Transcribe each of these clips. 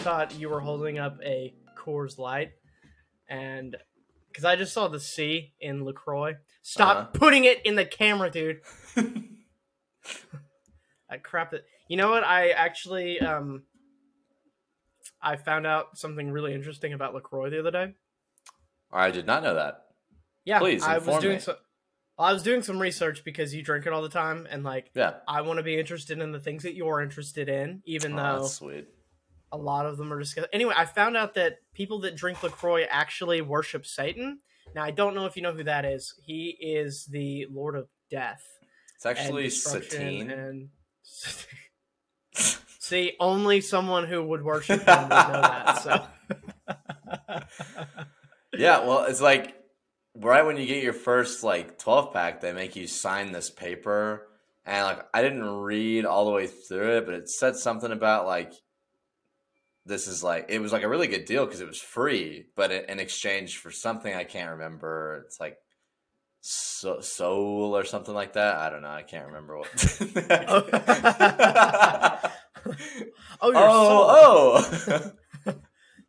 thought you were holding up a Coors Light, and because I just saw the C in Lacroix. Stop Uh-huh. putting it in the camera, dude. I crap it. You know what? I actually um, I found out something really interesting about Lacroix the other day. I did not know that. Yeah, Please, I was doing me. so. I was doing some research because you drink it all the time, and like Yeah. I want to be interested in the things that you're interested in, even Oh, though that's sweet. A lot of them are discussed. Anyway, I found out that people that drink Lacroix actually worship Satan. Now, I don't know if you know who that is. He is the Lord of Death. It's actually Satine. And see, only someone who would worship him would know that. So, Yeah, well, it's like right when you get your first like 12 pack, they make you sign this paper. And like I didn't read all the way through it, but it said something about like this is like it was like a really good deal because it was free, but in, exchange for something I can't remember. It's like so, soul or something like that. I don't know. I can't remember what. oh, oh, oh.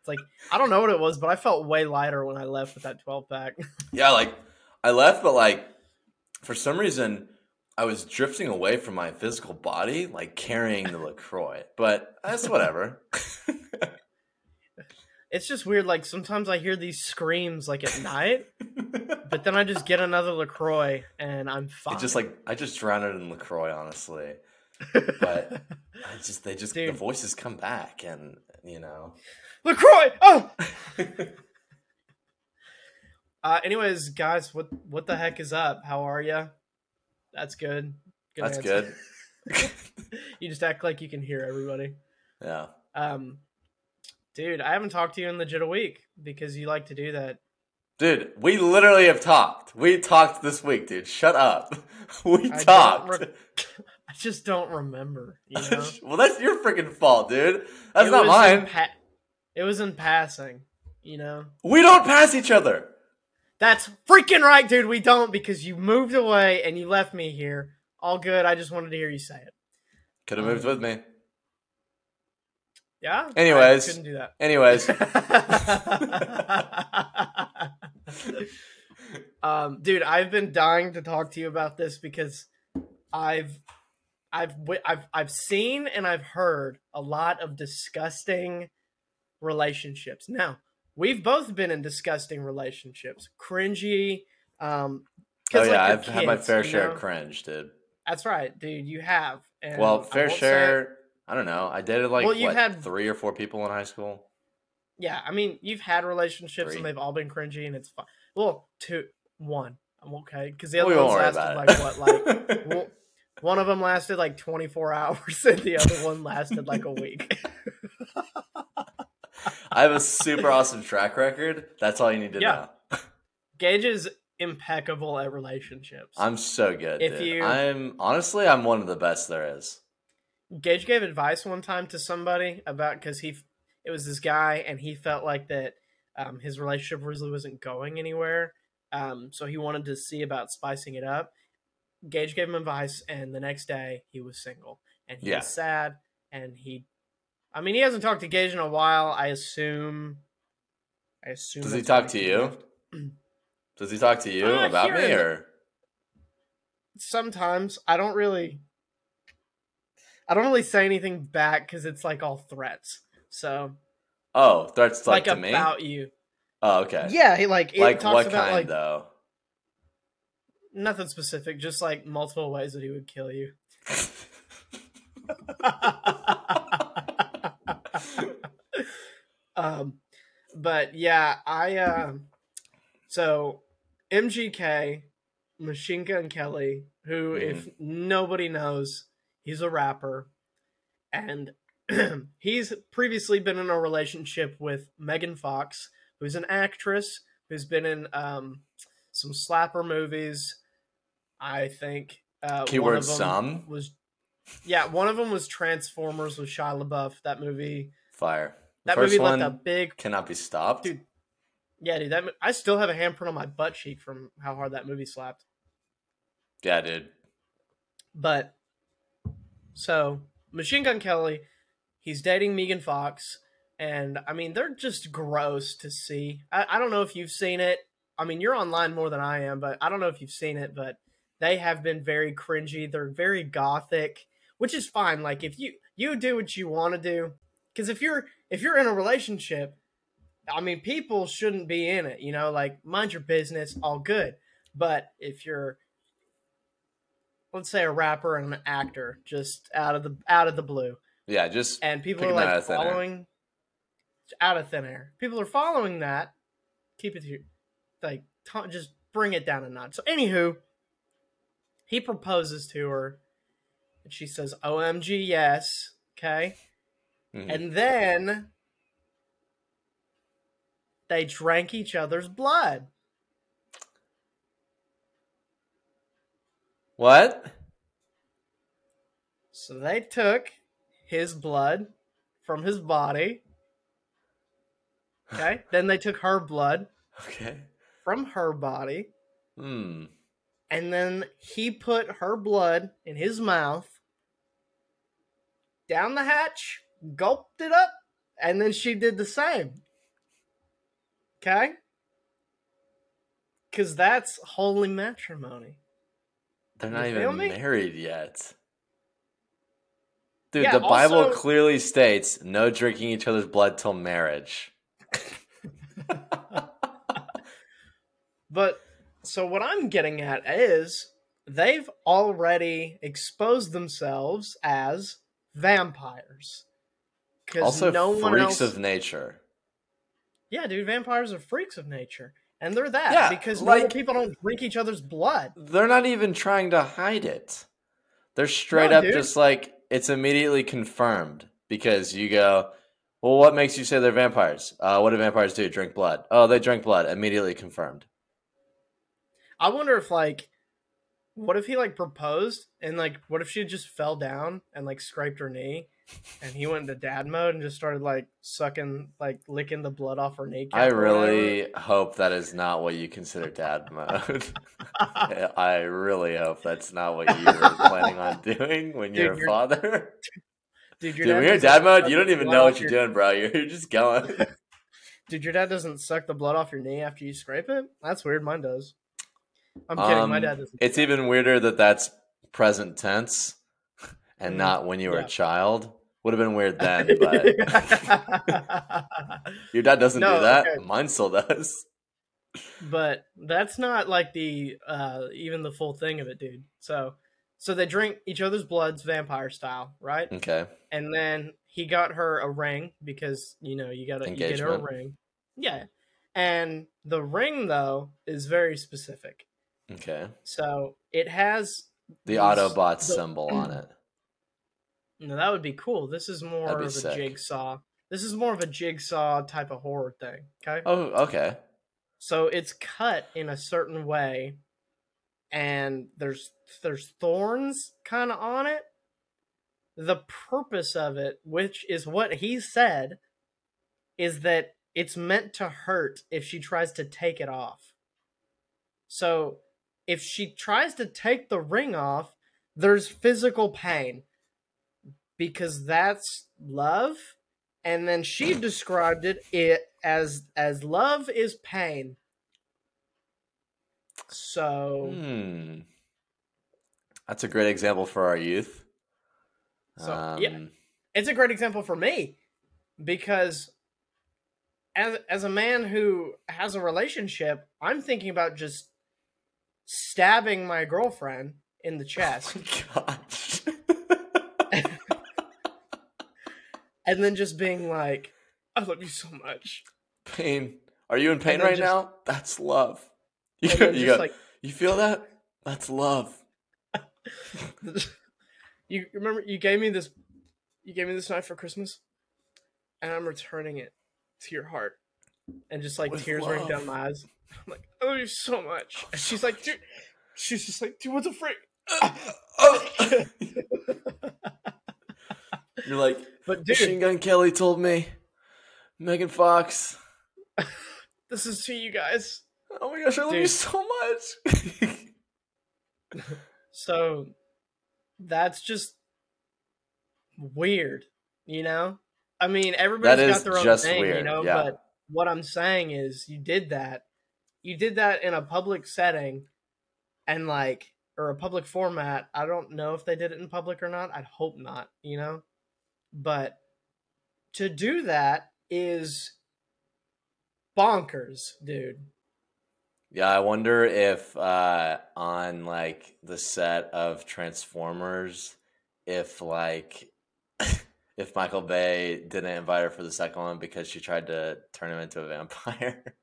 It's like I don't know what it was, but I felt way lighter when I left with that 12 pack. Yeah, like I left, but like for some reason I was drifting away from my physical body, like carrying the Lacroix. But that's whatever. it's just weird. Like sometimes I hear these screams like at night, but then I just get another Lacroix and I'm fine. it just like I just drowned it in Lacroix, honestly. But I just they just the voices come back, and you know. Lacroix. Oh. Uh, anyways, guys, what what the heck is up? How are you? That's good. good That's answer. good. you just act like you can hear everybody. Yeah. Um, dude, I haven't talked to you in legit a week because you like to do that. Dude, we literally have talked. We talked this week, dude. Shut up. We I talked. re- I just don't remember. You know, well, that's your freaking fault, dude. That's It not mine. pa- it was in passing. You know, We don't pass each other. That's freaking right, dude. We don't because you moved away and you left me here. All good. I just wanted to hear you say it. Could have moved Um, with me. Yeah. Anyways, I couldn't do that. Anyways, um, dude, I've been dying to talk to you about this because I've, I've, I've, I've seen and I've heard a lot of disgusting relationships. Now, we've both been in disgusting relationships, cringy. Um, oh yeah, like, I've you're had my fair share know? of cringe, dude. That's right, dude. You have. And well, fair say- share. I don't know. I dated like Well, you've what, had- three or four people in high school. Yeah, I mean, you've had relationships Three. and they've all been cringy, and it's fine. Well, two, one, I'm okay because the other won't ones lasted like what, like well, one of them lasted like 24 hours, and the other one lasted like a week. I have a super awesome track record. That's all you need to Yeah. know. Gage is impeccable at relationships. I'm so good. If dude. you- I'm honestly, I'm one of the best there is. Gage gave advice one time to somebody about because he, it was this guy, and he felt like that um, his relationship really wasn't going anywhere. Um, so he wanted to see about spicing it up. Gage gave him advice, and the next day he was single, and he Yeah. was sad, and he, I mean, he hasn't talked to Gage in a while. I assume. I assume. Does he talk to you? Does he talk to you Uh, about me or? Sometimes I don't really. I don't really say anything back because it's like all threats. So Oh, threats like, like, to me. about you. Oh, okay. Yeah, he like like talks what about kind like though? nothing specific, just like multiple ways that he would kill you. um, but yeah, I um, so MGK, Machine Gun Kelly, who if nobody knows, he's a rapper, and he's previously been in a relationship with Megan Fox, who's an actress who's been in um some slapper movies. I think uh, Keyword some? was yeah, one of them was Transformers with Shia LaBeouf. That movie, Fire. That movie left a big cannot be stopped. Dude. yeah, dude. That I still have a handprint on my butt cheek from how hard that movie slapped. Yeah, dude. But So Machine Gun Kelly, he's dating Megan Fox, and I mean they're just gross to see. I, I don't know if you've seen it. I mean you're online more than I am, but I don't know if you've seen it. But they have been very cringy. They're very gothic, which is fine. Like if you you do what you want to do, because if you're if you're in a relationship, I mean people shouldn't be in it. You know, like mind your business, all good. But if you're let's say a rapper and an actor just out of the out of the blue. Yeah, just and people are like following out of thin air. People are following that. Keep it to like t- just bring it down a notch. So anywho he proposes to her. And she says omg yes. Okay Mhm. and then they drank each other's blood what? So they took his blood from his body. Okay. then they took her blood Okay. from her body. Hmm. And then he put her blood in his mouth, down the hatch, gulped it up, and then she did the same. Okay? Because that's holy matrimony. They're not even married yet. Dude, Yeah, the Bible also- clearly states no drinking each other's blood till marriage. But so what I'm getting at is they've already exposed themselves as vampires. Because Also, no one freaks else. of nature. yeah, dude, vampires are freaks of nature, and they're that Yeah, because like- people don't drink each other's blood. They're not even trying to hide it. They're straight No, up dude. just like it's immediately confirmed because you go, well, what makes you say they're vampires? Uh, what do vampires do? Drink blood. Oh, they drink blood. Immediately confirmed. I wonder if like, what if he like proposed and like, what if she just fell down and like scraped her knee, and he went into dad mode and just started like sucking like licking the blood off her knee I or whatever? really hope that is not what you consider dad mode. I really hope that's not what you were planning on doing when you're a father. Dude, your Dude, when you're dad mode, you don't even know what you're your- doing, bro. You're you're just going. Dude, your dad doesn't suck the blood off your knee after you scrape it? That's weird. Mine does. I'm kidding. My Um, dad doesn't. It's even weirder that that's present tense and Mhm. not when you were Yeah. a child. Would have been weird then, but your dad doesn't No, do that. okay. Mine still does. but that's not like the uh even the full thing of it, dude. So so they drink each other's bloods vampire style, right? Okay. And then he got her a ring because you know you gotta you get her a ring. Yeah. And the ring though is very specific. Okay. So it has The these- Autobot the- symbol on it. No, that would be cool. This is more of a sick. jigsaw. This is more of a jigsaw type of horror thing. Okay. Oh, okay. So it's cut in a certain way, and there's there's thorns kind of on it. The purpose of it, which is what he said, is that it's meant to hurt if she tries to take it off. So if she tries to take the ring off, there's physical pain because that's love and then she described it, it as as love is pain so Hmm. That's a great example for our youth. So, yeah. Um, it's a great example for me because as as a man who has a relationship i'm thinking about just stabbing my girlfriend in the chest Oh and then just being like i love you so much pain. Are you in pain right just- now? That's love. You, and go, then you, just go, like you feel that? That's love. you remember you gave me this you gave me this knife for christmas and i'm returning it to your heart and just like With tears running down my eyes i'm like i love you so much and she's like dude she's just like dude what's a freak. You're like, but Machine dude Gun Kelly told me. Megan Fox. this is to you guys Oh my gosh, I love you so much. so that's just weird, you know? I mean, everybody's got their own thing, you know, yeah. but what I'm saying is you did that. You did that in a public setting and like or a public format. I don't know if they did it in public or not. I'd hope not, you know? But to do that is bonkers, dude. Yeah, I wonder if uh, on like the set of Transformers, if like if Michael Bay didn't invite her for the second one because she tried to turn him into a vampire.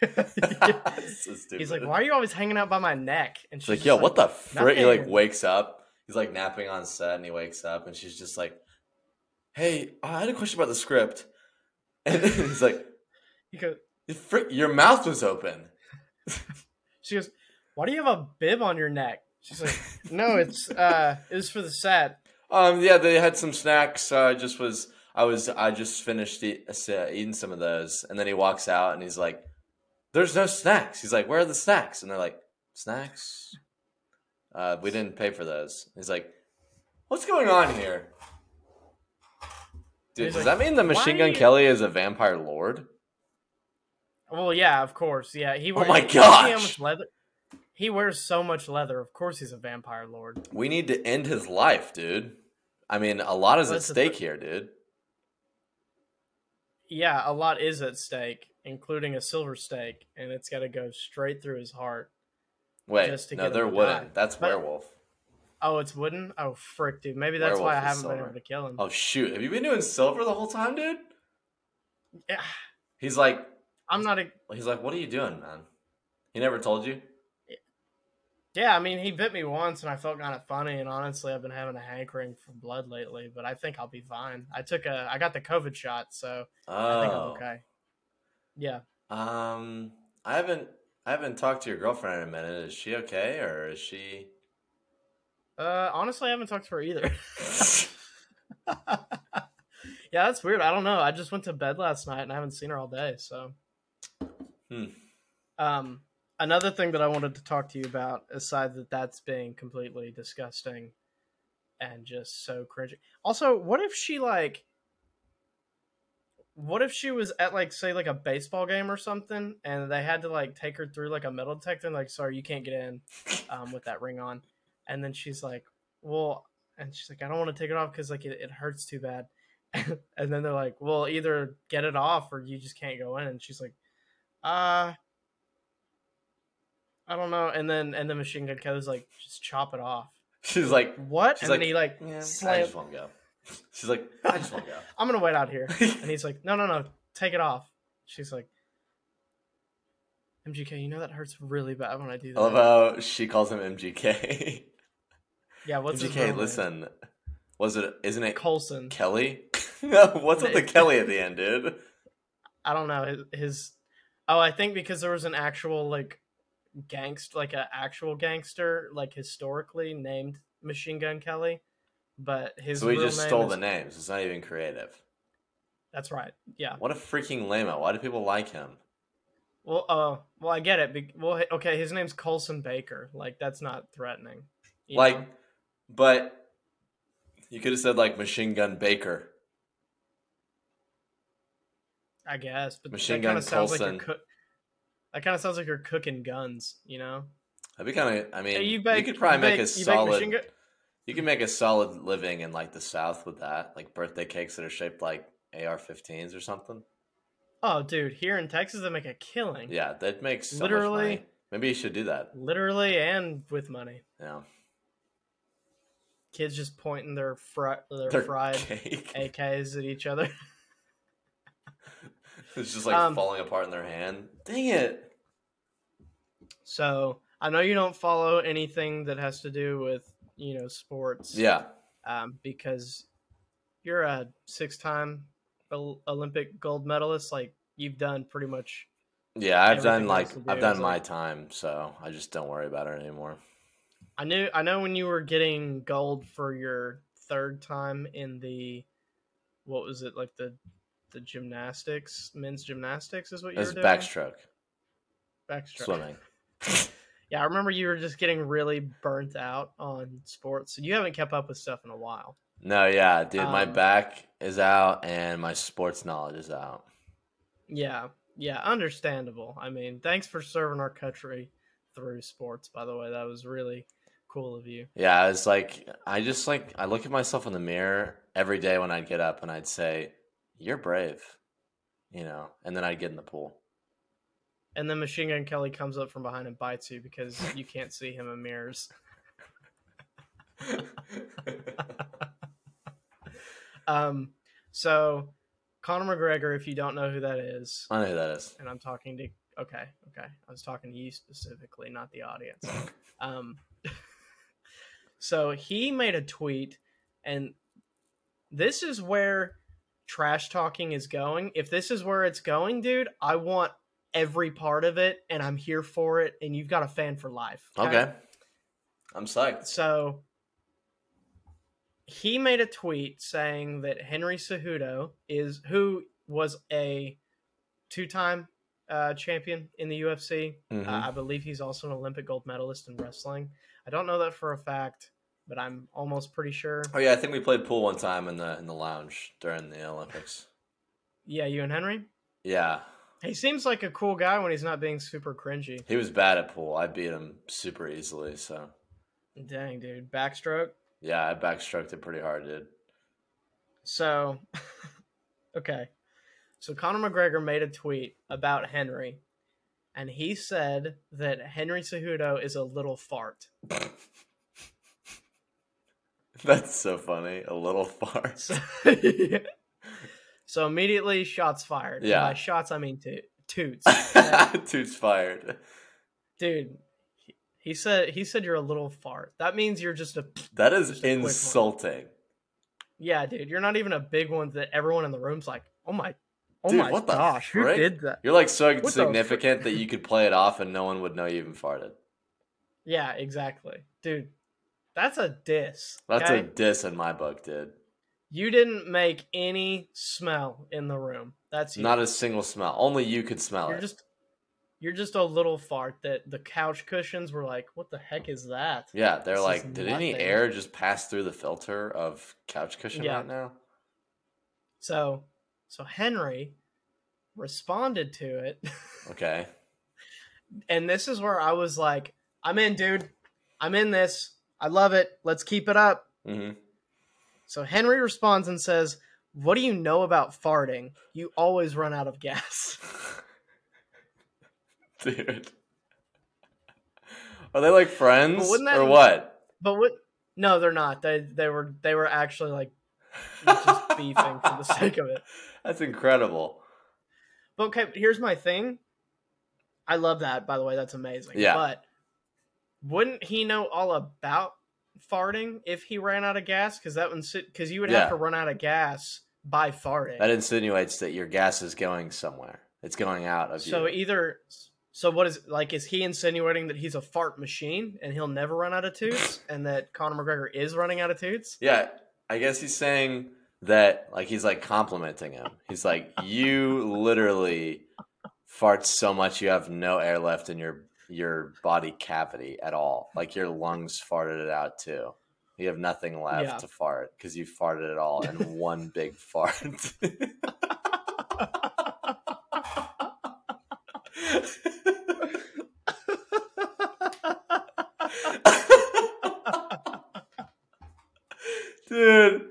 So He's like, "Why are you always hanging out by my neck?" And She's like, yo, what the frick? He like wakes up. He's like napping on set, and he wakes up, and she's just like, "Hey, I had a question about the script." And he's like, He goes, "Frick, your mouth was open." she goes, "Why do you have a bib on your neck?" She's like, "No, it's uh, it was for the set." Um, yeah, they had some snacks. Uh, I just was, I was, I just finished eat, uh, eating some of those, and then he walks out, and he's like, "There's no snacks." He's like, "Where are the snacks?" And they're like, "Snacks? Uh, we didn't pay for those." He's like, "What's going on here?" Dude, He's does like, that mean the Machine Gun "Why-" Kelly is a vampire lord? Well, yeah, of course, yeah. He Oh wears, my you see how gosh. much leather. He wears so much leather. Of course, he's a vampire lord. We need to end his life, dude. I mean, a lot is at stake th- here, dude. Yeah, a lot is at stake, including a silver stake, and it's got to go straight through his heart. Wait, Just to no, there to die. That's But- werewolf. Oh, it's wooden. Oh, frick, dude. Maybe that's why I haven't been able to kill him. Oh shoot, have you been doing silver the whole time, dude? Yeah, He's like, I'm not a. he's like, what are you doing, man? He never told you. Yeah, I mean, he bit me once, and I felt kind of funny. And honestly, I've been having a hankering for blood lately, but I think I'll be fine. I took a, I got the COVID shot, so I think I'm Oh, okay. Yeah, um, I haven't, I haven't talked to your girlfriend in a minute. Is she okay, or is she? uh, honestly, I haven't talked to her either. yeah, that's weird. I don't know. I just went to bed last night, and I haven't seen her all day. So, Hmm. um, another thing that I wanted to talk to you about, aside that that's being completely disgusting and just so cringy. Also, what if she like? What if she was at like say like a baseball game or something, and they had to like take her through like a metal detector, and, like sorry you can't get in, um, with that ring on, and then she's like, well, and she's like I don't want to take it off because like it, it hurts too bad, and then they're like, well either get it off or you just can't go in, and she's like, uh, I don't know, and then and then Machine Gun Kelly's like just chop it off. She's like, What? She's and then he like yeah, I slam. just won't go. She's like, I just won't go. I'm gonna wait out here. And he's like, no, no, no, take it off. She's like, MGK, you know that hurts really bad when I do that. I love how she calls him MGK. yeah, what's his MGK, real name? listen, was it? Isn't it Colson. Kelly? no, what's with the Kelly at the end, dude? I don't know his, his. Oh, I think because there was an actual like gangster, like an actual gangster, like historically named Machine Gun Kelly, but his. So real just stole is- the names. It's not even creative. That's right. Yeah. What a freaking lame Why do people like him? Well, uh, well, I get it. Be- well, okay, his name's Colson Baker. Like that's not threatening. like, know? but you could have said like Machine Gun Baker. I guess, but Machine that kind Gun of sounds like Coulson. cook. That kind of sounds like you're cooking guns. You know. That'd be kind of. I mean, Hey, you, bake- could probably you make bake- a you solid. You can make a solid living in like the South with that, like birthday cakes that are shaped like AR-15s or something. Oh, dude, here in Texas, they make a killing. Yeah, that makes so Literally. much money. Maybe you should do that. Literally and with money. Yeah, Kids just pointing their fri- their Their fried cake. AKs at each other. it's just like Um, falling apart in their hand. Dang it! so I know you don't follow anything that has to do with you know sports. Yeah, um, because you're a six-time Olympic gold medalist. Like you've done pretty much. yeah. I've done like do I've done my time, so I just don't worry about it anymore. I knew. I know when you were getting gold for your third time in the, what was it like the, the gymnastics, men's gymnastics is what you It's were doing. backstroke, Backstroke. swimming. Yeah, I remember you were just getting really burnt out on sports. So you haven't kept up with stuff in a while. No, yeah, dude, my Um, back is out and my sports knowledge is out. Yeah, yeah, understandable. I mean, thanks for serving our country through sports. By the way, that was really cool of you. Yeah, it's like I just like I look at myself in the mirror every day when I'd get up and I'd say, "You're brave," you know, and then I'd get in the pool. And then Machine Gun Kelly comes up from behind and bites you because you can't see him in mirrors. Um, so Conor McGregor, if you don't know who that is, I know who that is. and I'm talking to okay, okay, I was talking to you specifically, not the audience. Um, so he made a tweet, and this is where trash talking is going. If this is where it's going, dude, I want every part of it, and I'm here for it. And you've got a fan for life. Okay, I'm psyched. So he made a tweet saying that Henry Cejudo is who was a two-time uh, champion in the UFC. Mhm. Uh, I believe he's also an Olympic gold medalist in wrestling. I don't know that for a fact, but I'm almost pretty sure. Oh yeah, I think we played pool one time in the in the lounge during the Olympics. Yeah, you and Henry. Yeah, He seems like a cool guy when he's not being super cringy. he was bad at pool. I beat him super easily. So Dang, dude, backstroke. yeah, I backstroked it pretty hard, dude. So, okay. So Conor McGregor made a tweet about Henry, and he said that Henry Cejudo is a little fart. That's so funny. A little fart. So, so immediately, shots fired. And Yeah. by shots, I mean to- toots. Toots fired. Dude, he- said he said you're a little fart. That means you're just a That is a insulting. yeah, dude. You're not even a big one that everyone in the room's like, oh my, oh Dude, my what the gosh, who did that? You're like so the significant that you could play it off and no one would know you even farted. Yeah, exactly, dude. That's a diss. That's okay? a diss in my book, dude. You didn't make any smell in the room. That's you. Not a single smell. Only you could smell You're it. just you're just a little fart that the couch cushions were like, "What the heck is that?" yeah, they're This like, did any air just pass through the filter of couch cushion Yeah. right now? So, so Henry responded to it, Okay. and this is where I was like, "I'm in, dude. I'm in this. I love it. Let's keep it up." hmm So Henry responds and says, "What do you know about farting? You always run out of gas." Dude. Are they like friends or be- what? But what? No, they're not. They they were they were actually like just beefing for the sake of it. That's incredible. But okay, here's my thing. I love that, by the way. That's amazing. Yeah. But wouldn't he know all about farting if he ran out of gas? Because that would because you would Yeah. have to run out of gas by farting. That insinuates that your gas is going somewhere. It's going out of so you. So either so what is like is he insinuating that he's a fart machine and he'll never run out of toots and that Conor McGregor is running out of toots? Yeah, I guess he's saying that like he's like complimenting him. He's like, you literally fart so much you have no air left in your your body cavity at all. Like your lungs farted it out too. You have nothing left Yeah. to fart because you farted it all in one big fart. Dude.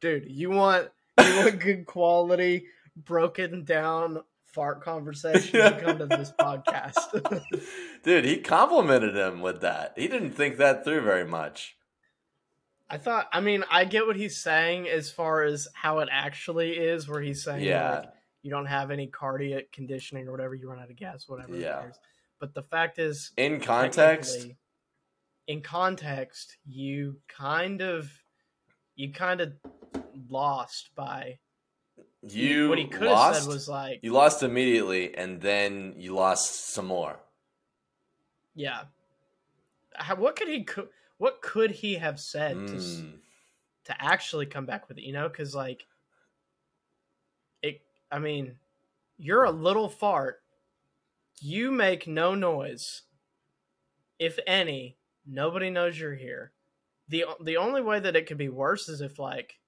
Dude, you want you want good quality, broken down fart conversation? You come to this podcast. Dude, he complimented him with that. He didn't think that through very much. I thought, I mean, I get what he's saying as far as how it actually is, where he's saying, Yeah. like, you don't have any cardiac conditioning or whatever, you run out of gas, whatever. Yeah. But the fact is, In context, in context, you kind of, you kind of lost by you what he could have lost. said was like, you lost immediately, and then you lost some more. yeah. How, what could he what could he have said to s- Mm. to actually come back with it, you know? Because like, it. I mean, you're a little fart. You make no noise, if any. Nobody knows you're here. the the only way that it could be worse is if like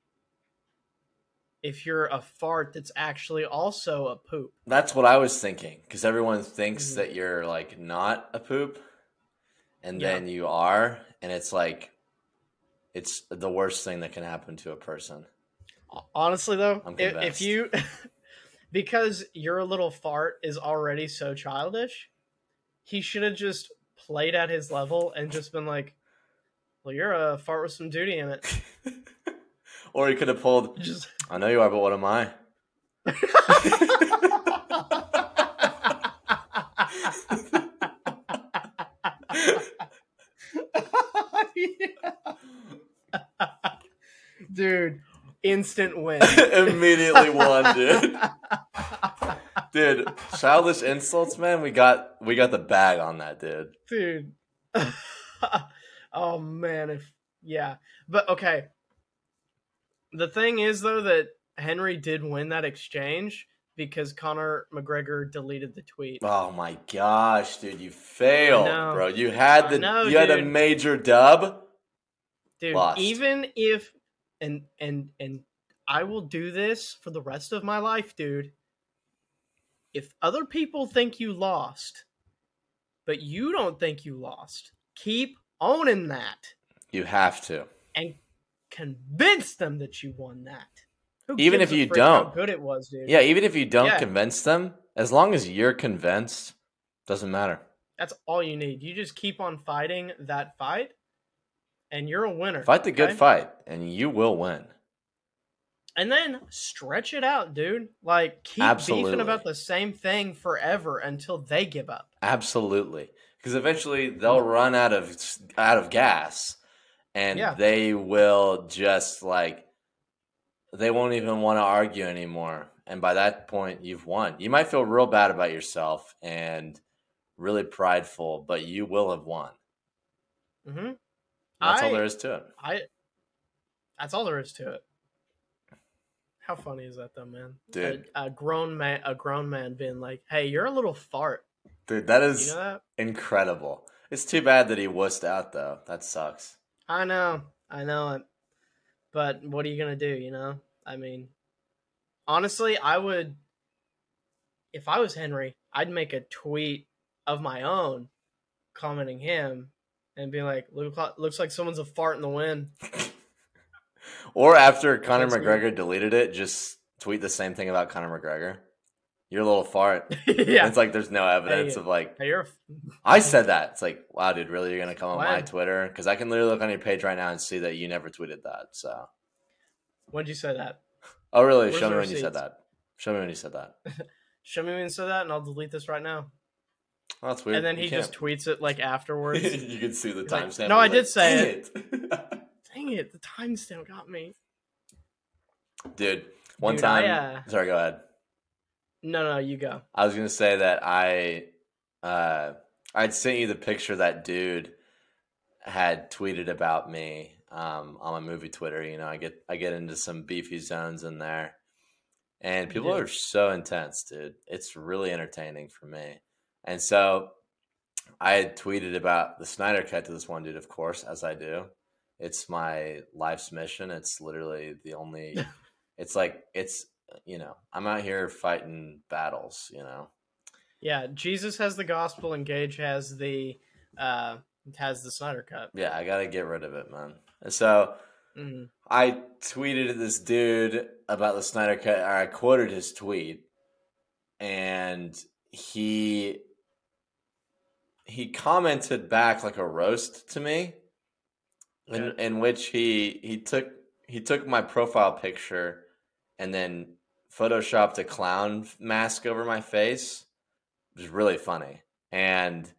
if you're a fart that's actually also a poop. That's what I was thinking because everyone thinks Mhm. that you're like not a poop, and Yeah. then you are, and it's like it's the worst thing that can happen to a person. Honestly, though, if, if you because your little fart is already so childish, he should have just played at his level and just been like, "Well, you're a fart with some duty in it." or he could have pulled. Just I know you are, but what am I? Dude, instant win. Immediately won, dude. Dude, childish insults, man. We got we got the bag on that, dude. dude. oh man, if yeah, but okay. The thing is though that Henry did win that exchange because Conor McGregor deleted the tweet. Oh my gosh, dude, you failed, bro. You had the know, you had a major dub. Dude, lost. even if and and and I will do this for the rest of my life, dude. If other people think you lost, but you don't think you lost, keep owning that. You have to. and convince them that you won that. Who Even if you don't. good it was, dude. Yeah, even if you don't Yeah. convince them, as long as you're convinced, doesn't matter. that's all you need. You just keep on fighting that fight, and you're a winner. Fight the good fight, and you will win. and then stretch it out, dude. Like keep Absolutely. beefing about the same thing forever until they give up. Absolutely, because eventually they'll run out of out of gas, and Yeah. they will just like they won't even want to argue anymore. And by that point, you've won. You might feel real bad about yourself and really prideful, but you will have won. hmm That's all there is to it. I. That's all there is to it. How funny is that, though, man? Dude. a, a grown man, a grown man being like, "Hey, you're a little fart." Dude, that is You know that? incredible. It's too bad that he wussed out though. That sucks. I know, I know it. But what are you gonna do? You know, I mean, honestly, I would, if I was Henry, I'd make a tweet of my own, commenting him, and be like, "Look, looks like someone's a fart in the wind." Or after Conor That's me. McGregor deleted it, just tweet the same thing about Conor McGregor. You're a little fart. yeah, It's like there's no evidence Hey, of like hey, I said that. It's like, wow, dude, really? You're gonna come on my Twitter? Because I can literally look on your page right now and see that you never tweeted that. So, when'd you say that? oh, really? Where's Show me when you said that. Show me when you said that. Show me when you said that, and I'll delete this right now. Oh, that's weird. and then You he just can't. tweets it like afterwards. you can see the He's like, timestamp. "No, I He's did say "Dang Dang it, the timestamp got me. dude. One Dude, I, time. uh, Sorry, go ahead. No, no, you go. I was gonna say that I uh I'd sent you the picture that dude had tweeted about me um on my movie Twitter. You know, I get I get into some beefy zones in there. And people are so intense, dude. It's really entertaining for me. And so I had tweeted about the Snyder cut to this one dude, of course, as I do. It's my life's mission. It's literally the only it's like it's you know, I'm out here fighting battles, you know. Yeah, Jesus has the gospel, and Gage has the uh has the Snyder cut. Yeah, I gotta get rid of it, man. And so Mhm. I tweeted at this dude about the Snyder cut, or I quoted his tweet, and he he commented back like a roast to me, in, in which he he took he took my profile picture and then photoshopped a clown mask over my face. It was really funny and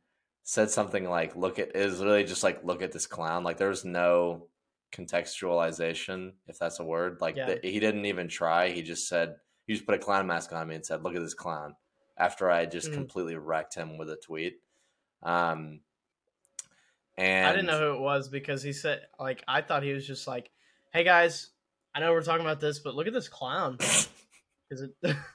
said something like, "Look at," it was really just like, "Look at this clown." Like there was no contextualization, if that's a word. Like Yeah. the, he didn't even try. He just said he just put a clown mask on me and said, "Look at this clown." After I just Mhm. completely wrecked him with a tweet. Um, and I didn't know who it was because he said like I thought he was just like, "Hey guys, I know we're talking about this, but look at this clown." Is it?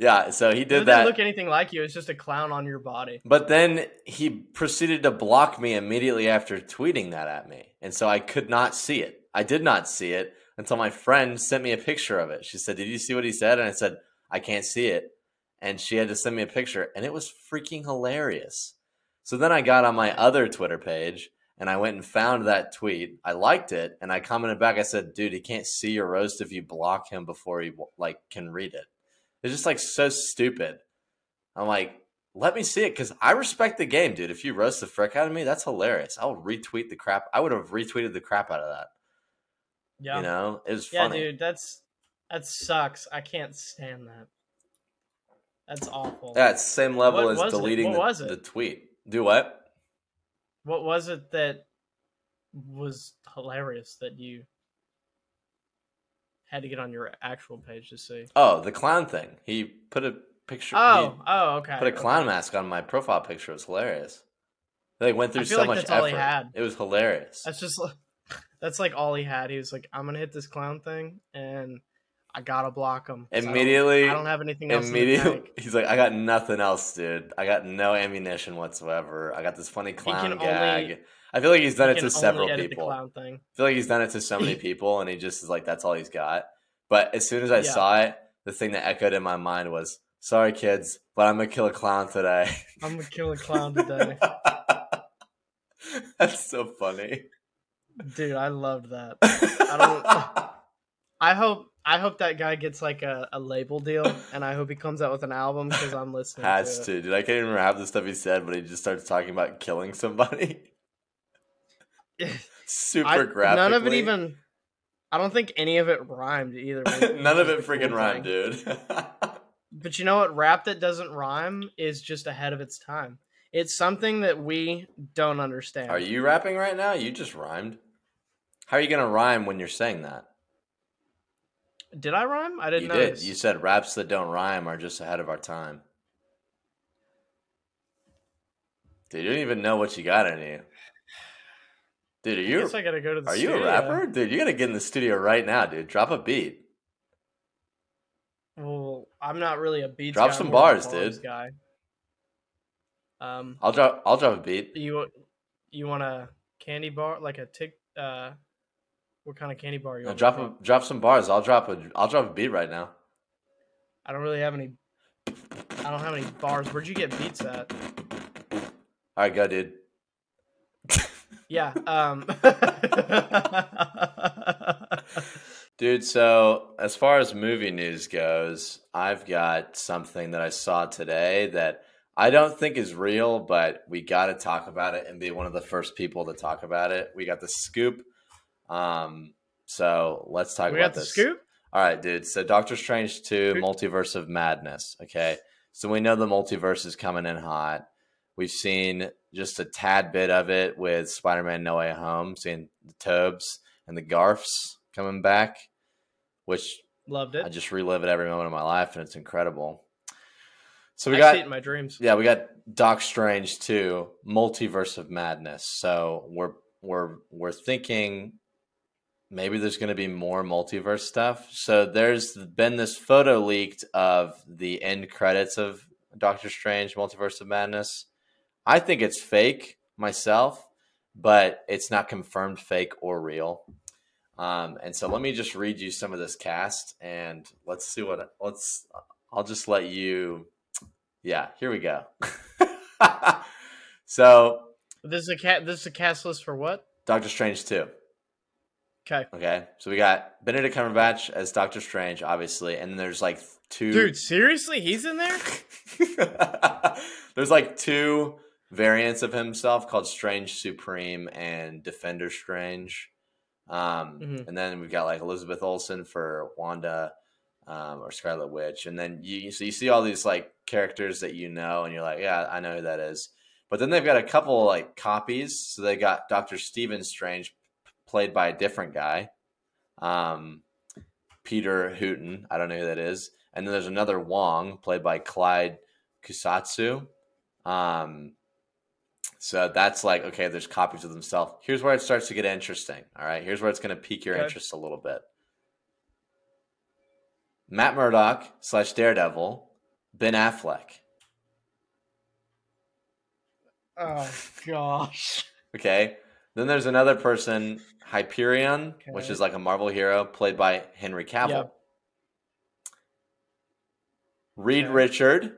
Yeah, so he did didn't that. look anything like you. It's just a clown on your body. But then he proceeded to block me immediately after tweeting that at me. And so I could not see it. I did not see it until my friend sent me a picture of it. She said, Did you see what he said? And I said, I can't see it. And she had to send me a picture, and it was freaking hilarious. So then I got on my other Twitter page and I went and found that tweet. I liked it, and I commented back. I said, "Dude, he can't see your roast if you block him before he like can read it." It's just like so stupid. I'm like, let me see it because I respect the game, dude. If you roast the frick out of me, that's hilarious. I'll retweet the crap. I would have retweeted the crap out of that. Yeah. You know, it was yeah, funny. dude, that's that sucks. I can't stand that. That's awful. Yeah, it's same level What as deleting the, the tweet. Do what? What was it that was hilarious that you had to get on your actual page to see? Oh, the clown thing. He put a picture. Oh, oh, okay. put a clown mask on my profile picture. It was hilarious. They went through so like much that's all effort. he had. It was hilarious. That's just that's like all he had. He was like, "I'm gonna hit this clown thing, and I gotta block him." 'cause I don't- Immediately, I don't, have anything else. Immediately, he's like, I got nothing else, dude. I got no ammunition whatsoever. I got this funny clown can only- gag. I feel like he's done He it to several people. The I clown thing. feel like he's done it to so many people, and he just is like, that's all he's got. But as soon as I Yeah. saw it, the thing that echoed in my mind was, "Sorry, kids, but I'm gonna kill a clown today." I'm gonna kill a clown today, that's so funny. dude. I loved that. I don't- I hope I hope that guy gets like a, a label deal, and I hope he comes out with an album because I'm listening. Has to. to, dude. I can't even remember half the stuff he said, but he just starts talking about killing somebody. Super I, graphic. none of it even. I don't think any of it rhymed either. None of it freaking cool rhymed, thing. dude. But you know what? Rap that doesn't rhyme is just ahead of its time. It's something that we don't understand. Are you rapping right now? You just rhymed. How are you gonna rhyme when you're saying that? Did I rhyme? I didn't you notice. did. You said raps that don't rhyme are just ahead of our time. Dude, you don't even know what you got in you. Dude, are I you guess I gotta go to the are you a rapper? Dude, you gotta get in the studio right now, dude. Drop a beat. Well, I'm not really a beat. Drop guy, some I'm more of a bars, bars dude. Guy. Um, I'll drop I'll drop a beat. you you want a candy bar like a tick? Uh, what kind of candy bar you want? drop a, drop some bars. I'll drop a I'll drop a beat right now. I don't really have any. I don't have any bars. Where'd you get beats at? All right, go, dude. Yeah. Um. Dude, so as far as movie news goes, I've got something that I saw today that I don't think is real, but we got to talk about it and be one of the first people to talk about it. We got the scoop. Um, so let's talk we about got the this. scoop. All right, dude. So Doctor Strange 2 Who- Multiverse of Madness. Okay. So we know the multiverse is coming in hot. We've seen just a tad bit of it with Spider Man No Way Home, seeing the Tobes and the Garfs coming back, which Loved it. I just relive it every moment of my life, and it's incredible. So we I got in my dreams. yeah, we got Doc Strange 2, Multiverse of Madness. So we're we're we're thinking maybe there's going to be more multiverse stuff. So there's been this photo leaked of the end credits of Doctor Strange Multiverse of Madness. I think it's fake myself, but it's not confirmed fake or real. Um, and so let me just read you some of this cast and let's see what let's I'll just let you yeah, here we go. so, This is a cat. This is a cast list for what? Doctor Strange 2. Okay, Okay. So we got Benedict Cumberbatch as Doctor Strange, obviously, and then there's like two dude. Seriously, he's in there. there's like two variants of himself called Strange Supreme and Defender Strange. Um, Mhm. and then we've got like Elizabeth Olsen for Wanda um, or Scarlet Witch, and then you so you see all these like characters that you know, and you're like, yeah, I know who that is. But then they've got a couple like copies. So they got Doctor Stephen Strange, played by a different guy, um, Peter Hooton. I don't know who that is. And then there's another Wong, played by Clyde Kusatsu. Um, so that's like okay. There's copies of themselves. Here's where it starts to get interesting. All right, here's where it's going to pique your Okay. interest a little bit. Matt Murdock slash Daredevil Ben Affleck. Oh gosh. Okay. Then there's another person, Hyperion, which is like a Marvel hero, played by Henry Cavill. Yep. Reed Okay. Richard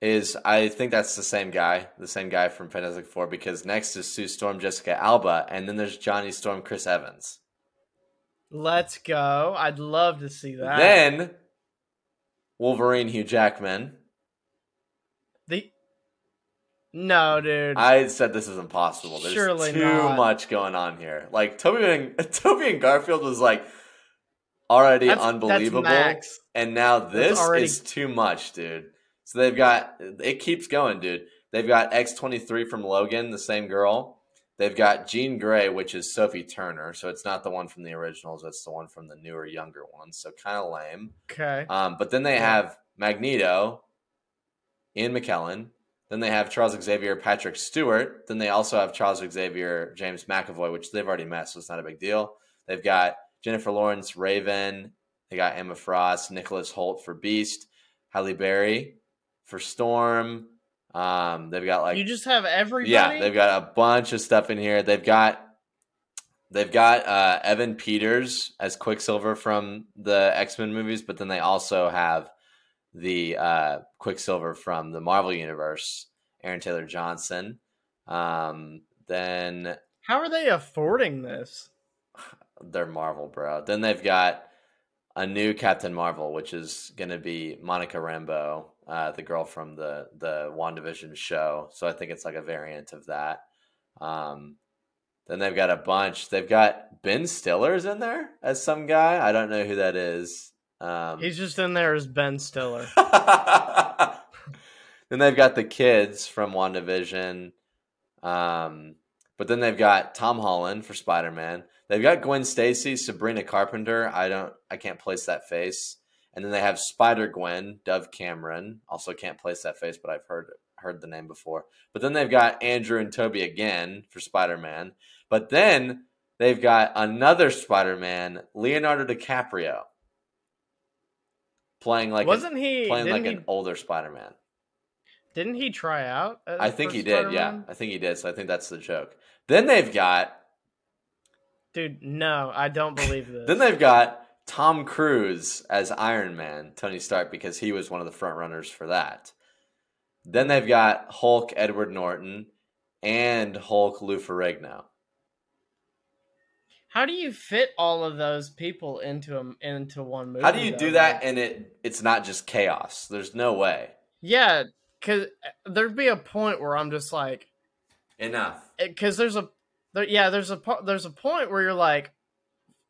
is, I think that's the same guy, the same guy from Fantastic Four, because next is Sue Storm, Jessica Alba, and then there's Johnny Storm, Chris Evans. Let's go. I'd love to see that. Then Wolverine, Hugh Jackman. No, dude. I said this is impossible. There's Surely too not. much going on here. Like Tobey and Tobey and Garfield was like already That's- that's unbelievable, max. and now this already- is too much, dude. So they've got it keeps going, dude. They've got X twenty three from Logan, the same girl. They've got Jean Grey, which is Sophie Turner, so it's not the one from the originals. It's the one from the newer, younger ones. So kind of lame. Okay. Um, but then they Yeah. have Magneto, Ian McKellen. Then they have Charles Xavier, Patrick Stewart. Then they also have Charles Xavier, James McAvoy, which they've already met, so it's not a big deal. They've got Jennifer Lawrence, Raven. They got Emma Frost, Nicholas Hoult for Beast, Halle Berry for Storm. Um, they've got like you just have everybody. yeah, they've got a bunch of stuff in here. They've got they've got uh, Evan Peters as Quicksilver from the X Men movies, but then they also have the uh, Quicksilver from the Marvel universe, Aaron Taylor Johnson. Um, then How are they affording this? they're Marvel, bro. Then they've got a new Captain Marvel, which is going to be Monica Rambeau, uh, the girl from the the WandaVision show. So I think it's like a variant of that. Um, then they've got a bunch. They've got Ben Stiller's in there as some guy. I don't know who that is. Um, He's just in there as Ben Stiller. then they've got the kids from WandaVision. Um, but then they've got Tom Holland for Spider Man. They've got Gwen Stacy, Sabrina Carpenter. I don't, I can't place that face. And then they have Spider Gwen, Dove Cameron. Also can't place that face, but I've heard heard the name before. But then they've got Andrew and Tobey again for Spider Man. But then they've got another Spider Man, Leonardo DiCaprio, playing like an- Wasn't he? playing like he an older Spider Man. didn't he try out? I think he did. Yeah, Spider-Man? I think he did. So I think that's the joke. Then they've got Dude, no, I don't believe this. then they've got Tom Cruise as Iron Man, Tony Stark, because he was one of the front runners for that. Then they've got Hulk Edward Norton and Hulk Lou Ferrigno. How do you fit all of those people into a, into one movie? How do you though? do that and it it's not just chaos? There's no way. Yeah, because uh, there'd be a point where I'm just like, Enough. Uh, because there's a, there, yeah, there's a there's a point where you're like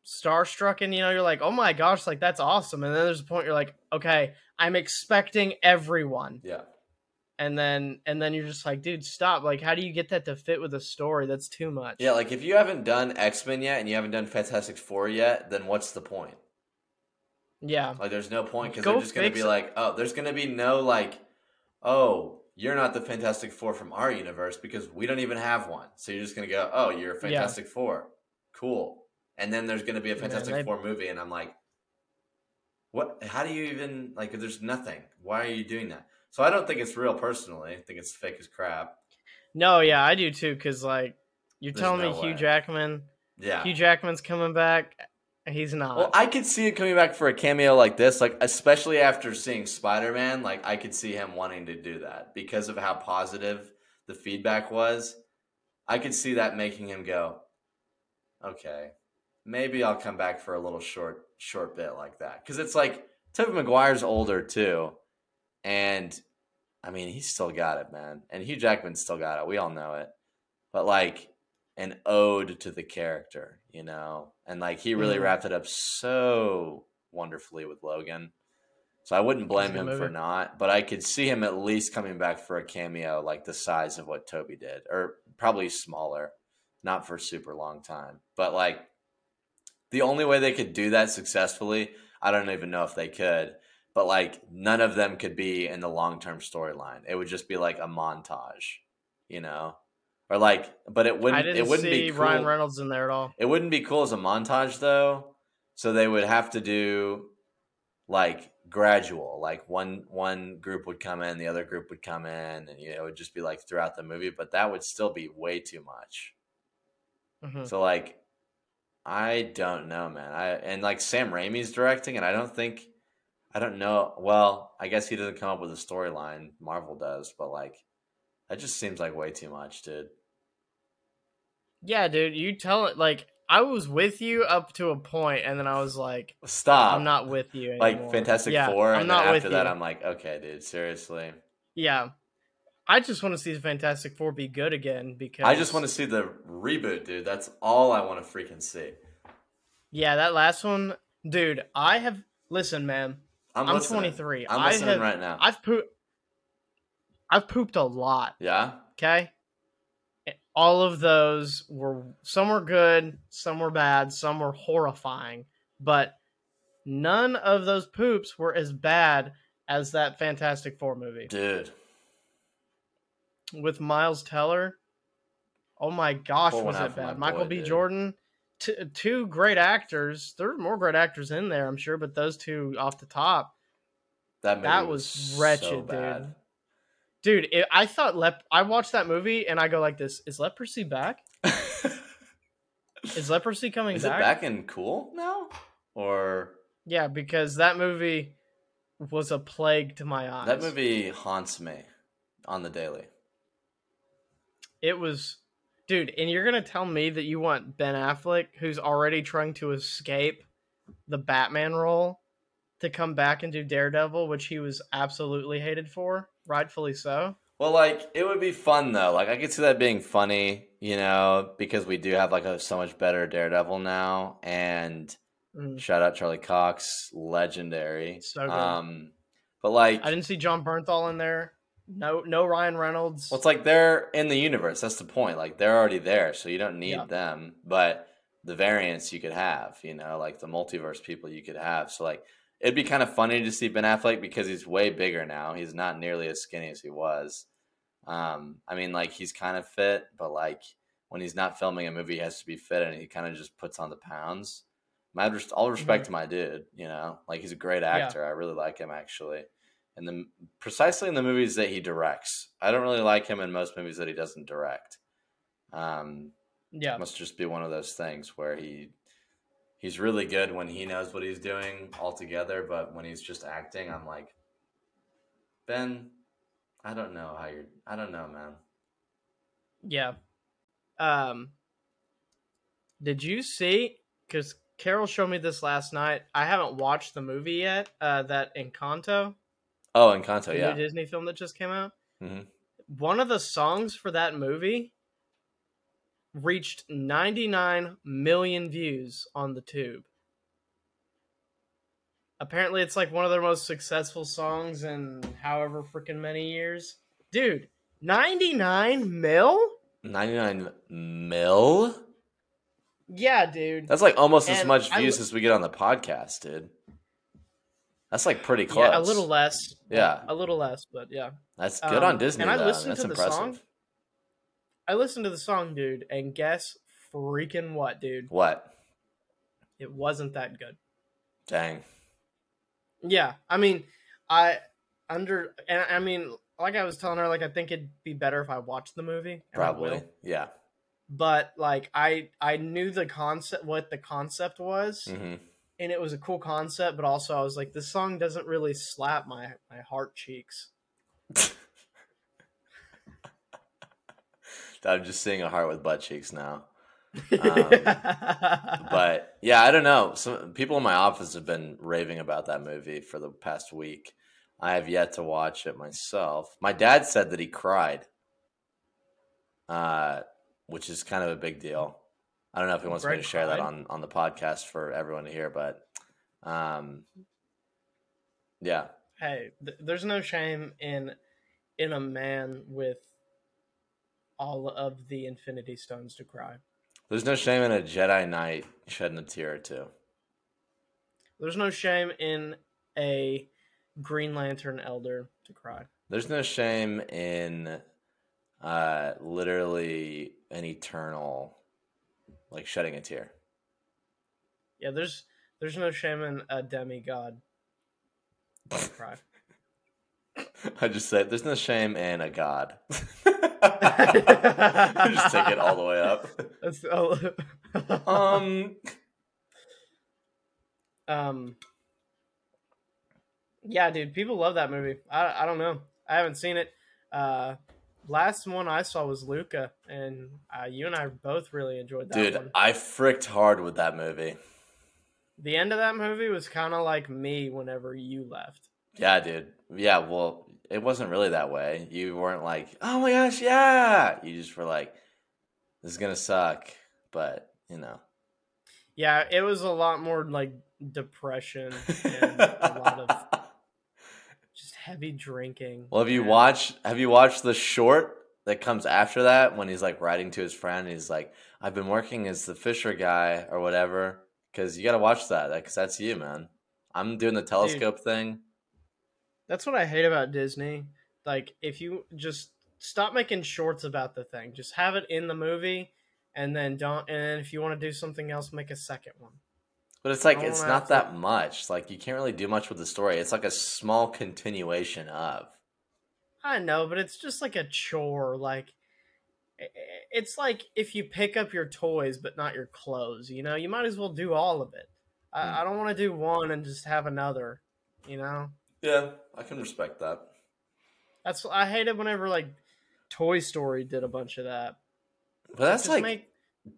starstruck and you know you're like, oh my gosh, like that's awesome, and then there's a point you're like, okay, I'm expecting everyone, Yeah. And then and then you're just like, dude, stop! Like, how do you get that to fit with a story? That's too much. Yeah, like if you haven't done X Men yet and you haven't done Fantastic Four yet, then what's the point? yeah, Like, there's no point because Go they're just going to be it. like, oh, there's going to be no like, oh, you're not the Fantastic Four from our universe because we don't even have one. So you're just going to go, oh, you're a Fantastic Four, cool. And then there's going to be a Yeah, Fantastic Four movie, and I'm like, what? How do you even like? There's nothing. Why are you doing that? So I don't think it's real personally. I think it's fake as crap. no, yeah, I do too, because like you're There's telling no me Hugh. Jackman, Yeah. Hugh Jackman's coming back. He's not. Well, I could see it coming back for a cameo like this, like especially after seeing Spider Man. Like I could see him wanting to do that because of how positive the feedback was. I could see that making him go, okay, maybe I'll come back for a little short, short bit like that. Because it's like Tobey Maguire's older too, and I mean he's still got it, man, and Hugh Jackman's still got it. We all know it, but like an ode to the character, you know? And like he really Mhm. wrapped it up so wonderfully with Logan. So I wouldn't blame him for not, but I could see him at least coming back for a cameo like the size of what Tobey did, or probably smaller, not for a super long time. But like the only way they could do that successfully, I don't even know if they could, but like none of them could be in the long term storyline. It would just be like a montage, you know? Or like, but it wouldn't. It wouldn't see be cool. Ryan Reynolds in there at all. It wouldn't be cool as a montage though. So they would have to do like gradual. Like one one group would come in, the other group would come in, and you know, it would just be like throughout the movie. But that would still be way too much. Mhm. So like, I don't know, man. I and like Sam Raimi's directing, and I don't think, I don't know. Well, I guess he doesn't come up with a storyline. Marvel does, but like, that just seems like way too much, dude. Yeah, dude, you tell it like I was with you up to a point, and then I was like, Stop. I'm not with you. like anymore. Fantastic Yeah, Four, I'm and not then with after that, you. I'm like, okay, dude, seriously. Yeah, I just want to see the Fantastic Four be good again because I just want to see the reboot, dude. That's all I want to freaking see. Yeah, that last one, dude. I have listen, man. I'm, I'm, 23. I'm I listening have, right now. I've pooped. I've pooped a lot. yeah, Okay. All of those were some were good, some were bad, some were horrifying, but none of those poops were as bad as that Fantastic Four movie dude. with Miles Teller. Oh my gosh, was it bad? Michael boy, B. dude. Jordan, t- two great actors. There are more great actors in there, I'm sure, but those two off the top. That movie That was, was so wretched, dude. bad. Dude, it, I thought lep- I watched that movie and I go like this: Is leprosy back? Is leprosy coming Is it back? back and cool now, or Yeah, because that movie was a plague to my eyes. that movie haunts me on the daily? It was, dude. And you're gonna tell me that you want Ben Affleck, who's already trying to escape the Batman role, to come back and do Daredevil, which he was absolutely hated for, rightfully so. Well, like it would be fun though. Like I could see that being funny, you know, because we do have like a so much better Daredevil now, and Mm. shout out Charlie Cox, legendary. So good. Um, but like, I didn't see Jon Bernthal in there. No, no Ryan Reynolds. well, it's like they're in the universe. That's the point. Like they're already there, so you don't need Yeah. them. But the variants you could have, you know, like the multiverse people you could have. So like, it'd be kind of funny to see Ben Affleck because he's way bigger now. He's not nearly as skinny as he was. Um, I mean, like he's kind of fit, but like when he's not filming a movie, he has to be fit, and he kind of just puts on the pounds. My all respect to my dude, you know, like he's a great Mm-hmm. Yeah. actor. I really like him actually, and the precisely in the movies that he directs. I don't really like him in most movies that he doesn't direct. Um, yeah, must just be one of those things where he he's really good when he knows what he's doing altogether, but when he's just acting, I'm like, Ben, I don't know how you're. I don't know, man. yeah. Um, did you see? Because Carol showed me this last night. I haven't watched the movie yet. Uh, that Encanto, Oh, Encanto, the yeah. new Disney film that just came out. Mhm. One of the songs for that movie reached 99 million views on the tube. Apparently, it's like one of their most successful songs in however freaking many years. Dude, 99 mil? 99 mil? Yeah, dude. That's like almost as And much I views as we get on the podcast, dude. That's like pretty close. Yeah, a little less. Yeah. A little less, but yeah. That's good Um, on Disney. and I though. listened That's to the song. I listened to the song, dude, and guess freaking what, dude? What? It wasn't that good. Dang. Yeah, I mean, I under and I mean, like I was telling her, like I think it'd be better if I watched the movie. Probably. Yeah. But like I I knew the concept, what the concept was, hmm and it was a cool concept. But also, I was like, this song doesn't really slap my my heart cheeks. I'm just seeing a heart with butt cheeks now. Um, but yeah, I don't know. Some people in my office have been raving about that movie for the past week. I have yet to watch it myself. My dad said that he cried, uh, which is kind of a big deal. I don't know if he wants me to share that on on the podcast for everyone to hear, but um, yeah, hey, th- there's no shame in in a man with all of the Infinity Stones to cry. there's no shame in a Jedi Knight shedding a tear or two. There's no shame in a Green Lantern Elder to cry. There's no shame in uh literally an eternal like shedding a tear. Yeah, there's there's no shame in a demigod. Cry. I just said there's no shame in a god. just take it all the way up. That's Um, um yeah dude people love that movie i i don't know i haven't seen it uh last one i saw was luca and uh, you and i both really enjoyed that dude, one I fricked hard with that movie. the end of that movie was kind of like me whenever you left Yeah, dude. Yeah, well, it wasn't really that way. You weren't like, oh my gosh, yeah. You just were like, this is gonna suck, but you know. yeah it was a lot more like depression and a lot of heavy drinking Well, have you watched? Have you watched the short that comes after that when he's like writing to his friend? And he's like, "I've been working as the Fisher guy or whatever." Because you got to watch that, because that's you, man. I'm doing the telescope thing. That's what I hate about Disney. Like, if you just stop making shorts about the thing, just have it in the movie, and then don't. And then if you want to do something else, make a second one. But it's like it's not that much. Like you can't really do much with the story. It's like a small continuation of. I know, but it's just like a chore. Like, it's like if you pick up your toys but not your clothes. You know, you might as well do all of it. Hmm. I, I don't want to do one and just have another. You know, Yeah, I can respect that. that's I hate it whenever like Toy Story did a bunch of that. But that's like make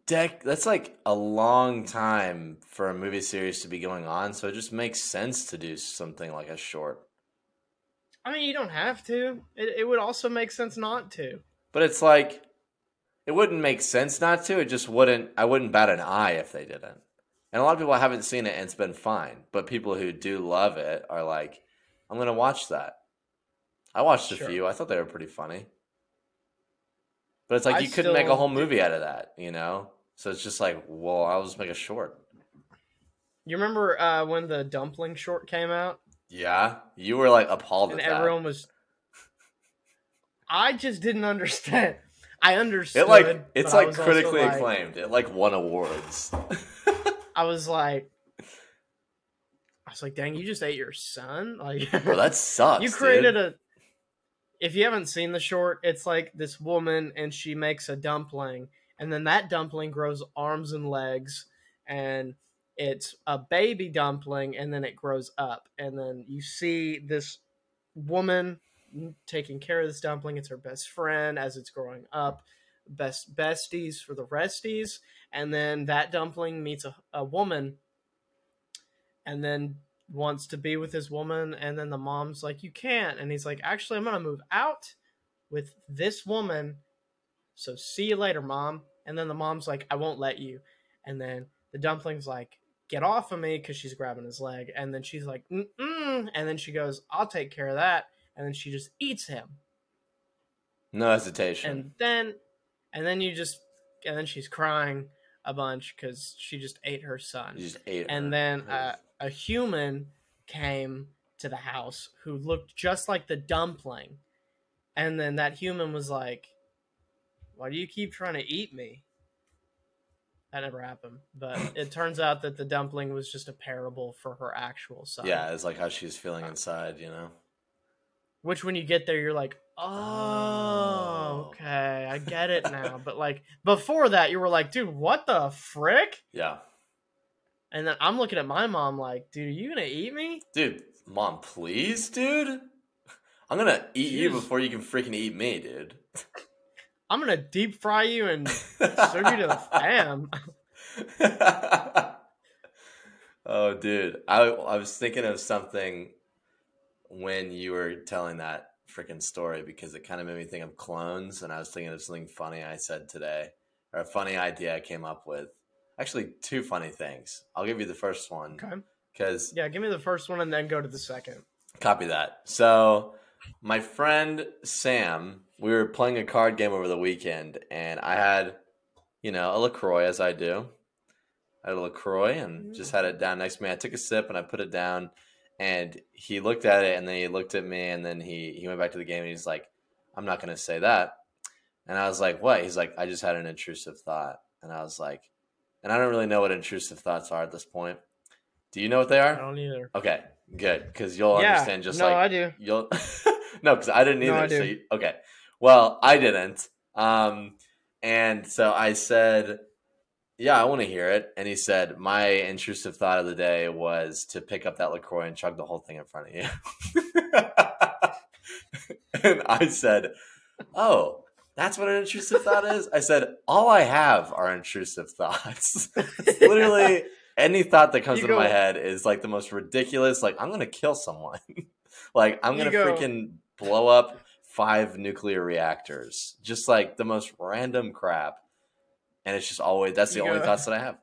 dec that's like a long time for a movie series to be going on, so it just makes sense to do something like a short. I mean, you don't have to. It, it would also make sense not to. But it's like it wouldn't make sense not to. It just wouldn't. I wouldn't bat an eye if they didn't. And a lot of people haven't seen it and it's been fine. But people who do love it are like, I'm gonna watch that. I watched a Sure. few. I thought they were pretty funny. But it's like I you couldn't make a whole movie out of that, you know. So it's just like, well, I'll just make a short. You remember uh, when the dumpling short came out Yeah, you were like appalled and at that. everyone was. I just didn't understand. I understood. It like it's like critically like- acclaimed. It like won awards. I was like, I was like, dang, you just ate your son. Like, Bro, that sucks. you created dude. a. If you haven't seen the short, it's like this woman and she makes a dumpling, and then that dumpling grows arms and legs, and it's a baby dumpling, and then it grows up, and then you see this woman taking care of this dumpling. It's her best friend as it's growing up, best besties for the resties, and then that dumpling meets a, a woman, and then wants to be with his woman and then the mom's like you can't and he's like actually i'm gonna move out with this woman so see you later mom and then the mom's like i won't let you and then the dumpling's like get off of me because she's grabbing his leg and then she's like Mm-mm. and then she goes i'll take care of that and then she just eats him no hesitation. and then and then you just and then she's crying a bunch because she just ate her son you just ate her. and then uh, a human came to the house who looked just like the dumpling. And then that human was like why do you keep trying to eat me? That never happened. But it turns out that the dumpling was just a parable for her actual son. Yeah, it's like how she's feeling inside, you know. which when you get there you're like oh Oh. okay i get it now. But like before that you were like dude what the frick? Yeah, and then i'm looking at my mom like dude are you gonna eat me dude, mom, please, dude. I'm gonna eat you before you can freaking eat me, dude. I'm gonna deep fry you and serve you to the fam. oh, dude, I I was thinking of something when you were telling that freaking story because it kind of made me think of clones, and I was thinking of something funny I said today or a funny idea I came up with. Actually, two funny things. I'll give you the first one Okay. because Yeah, give me the first one and then go to the second. Copy that. So, my friend Sam, we were playing a card game over the weekend, and I had, you know, a LaCroix as I do. I had a LaCroix and mm. just had it down next to me. I took a sip and I put it down, and he looked at it, and then he looked at me, and then he, he went back to the game, and he's like, I'm not going to say that. And I was like, what? He's like, I just had an intrusive thought. And I was like, and I don't really know what intrusive thoughts are at this point. Do you know what they are? I don't either. Okay, Good, because you'll yeah, understand just no, like I do. you'll no, because I didn't No, either. I do. so you, okay, well, I didn't. Um, and so I said, "Yeah, I want to hear it." And he said, "My intrusive thought of the day was to pick up that Lacroix and chug the whole thing in front of you." and I said, "Oh." That's what an intrusive thought is. I said, all I have are intrusive thoughts. Literally any thought that comes You into my head is like the most ridiculous. Like I'm gonna kill someone. like I'm gonna go- freaking blow up five nuclear reactors. Just like the most random crap. And it's just always that's the You only go- thoughts that I have.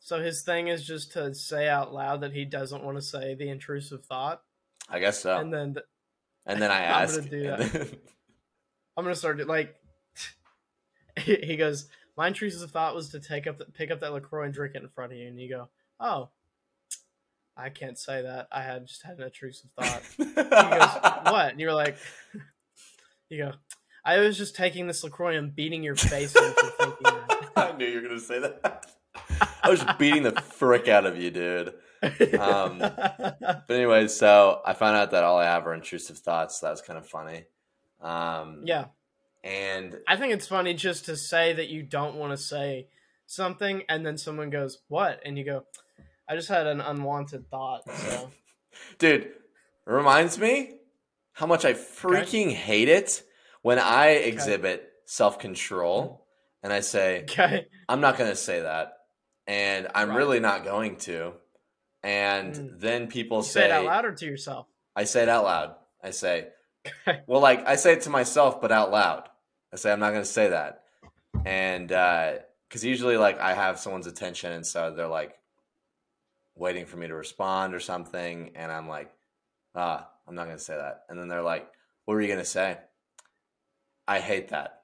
So his thing is just to say out loud that he doesn't want to say the intrusive thought, I guess so. and then th- And then I ask. gonna do and that. then- I'm gonna start it like he goes. My intrusive thought was to take up the, pick up that Lacroix and drink it in front of you, and you go, "Oh, I can't say that. I had just had an intrusive thought." He goes, "What?" And you're like, "You go." I was just taking this Lacroix and beating your face in for thinking that. I knew you were gonna say that. I was beating the frick out of you, dude. Um, But anyway, so I found out that all I have are intrusive thoughts. So that was kind of funny. Um, yeah, And I think it's funny just to say that you don't want to say something, and then someone goes, "What?" and you go, "I just had an unwanted thought." So dude, reminds me how much I freaking hate it when I exhibit self control and I say, okay, I'm not going to say that. And I'm Right. really not going to. And Mm. then people you say, say it out loud or to yourself. I say it out loud. I say, Okay. Well, like I say it to myself, but out loud. I say, I'm not going to say that. And, because usually, like, I have someone's attention, and so they're like waiting for me to respond or something. And I'm like, ah, I'm not going to say that. And then they're like, what were you going to say? I hate that.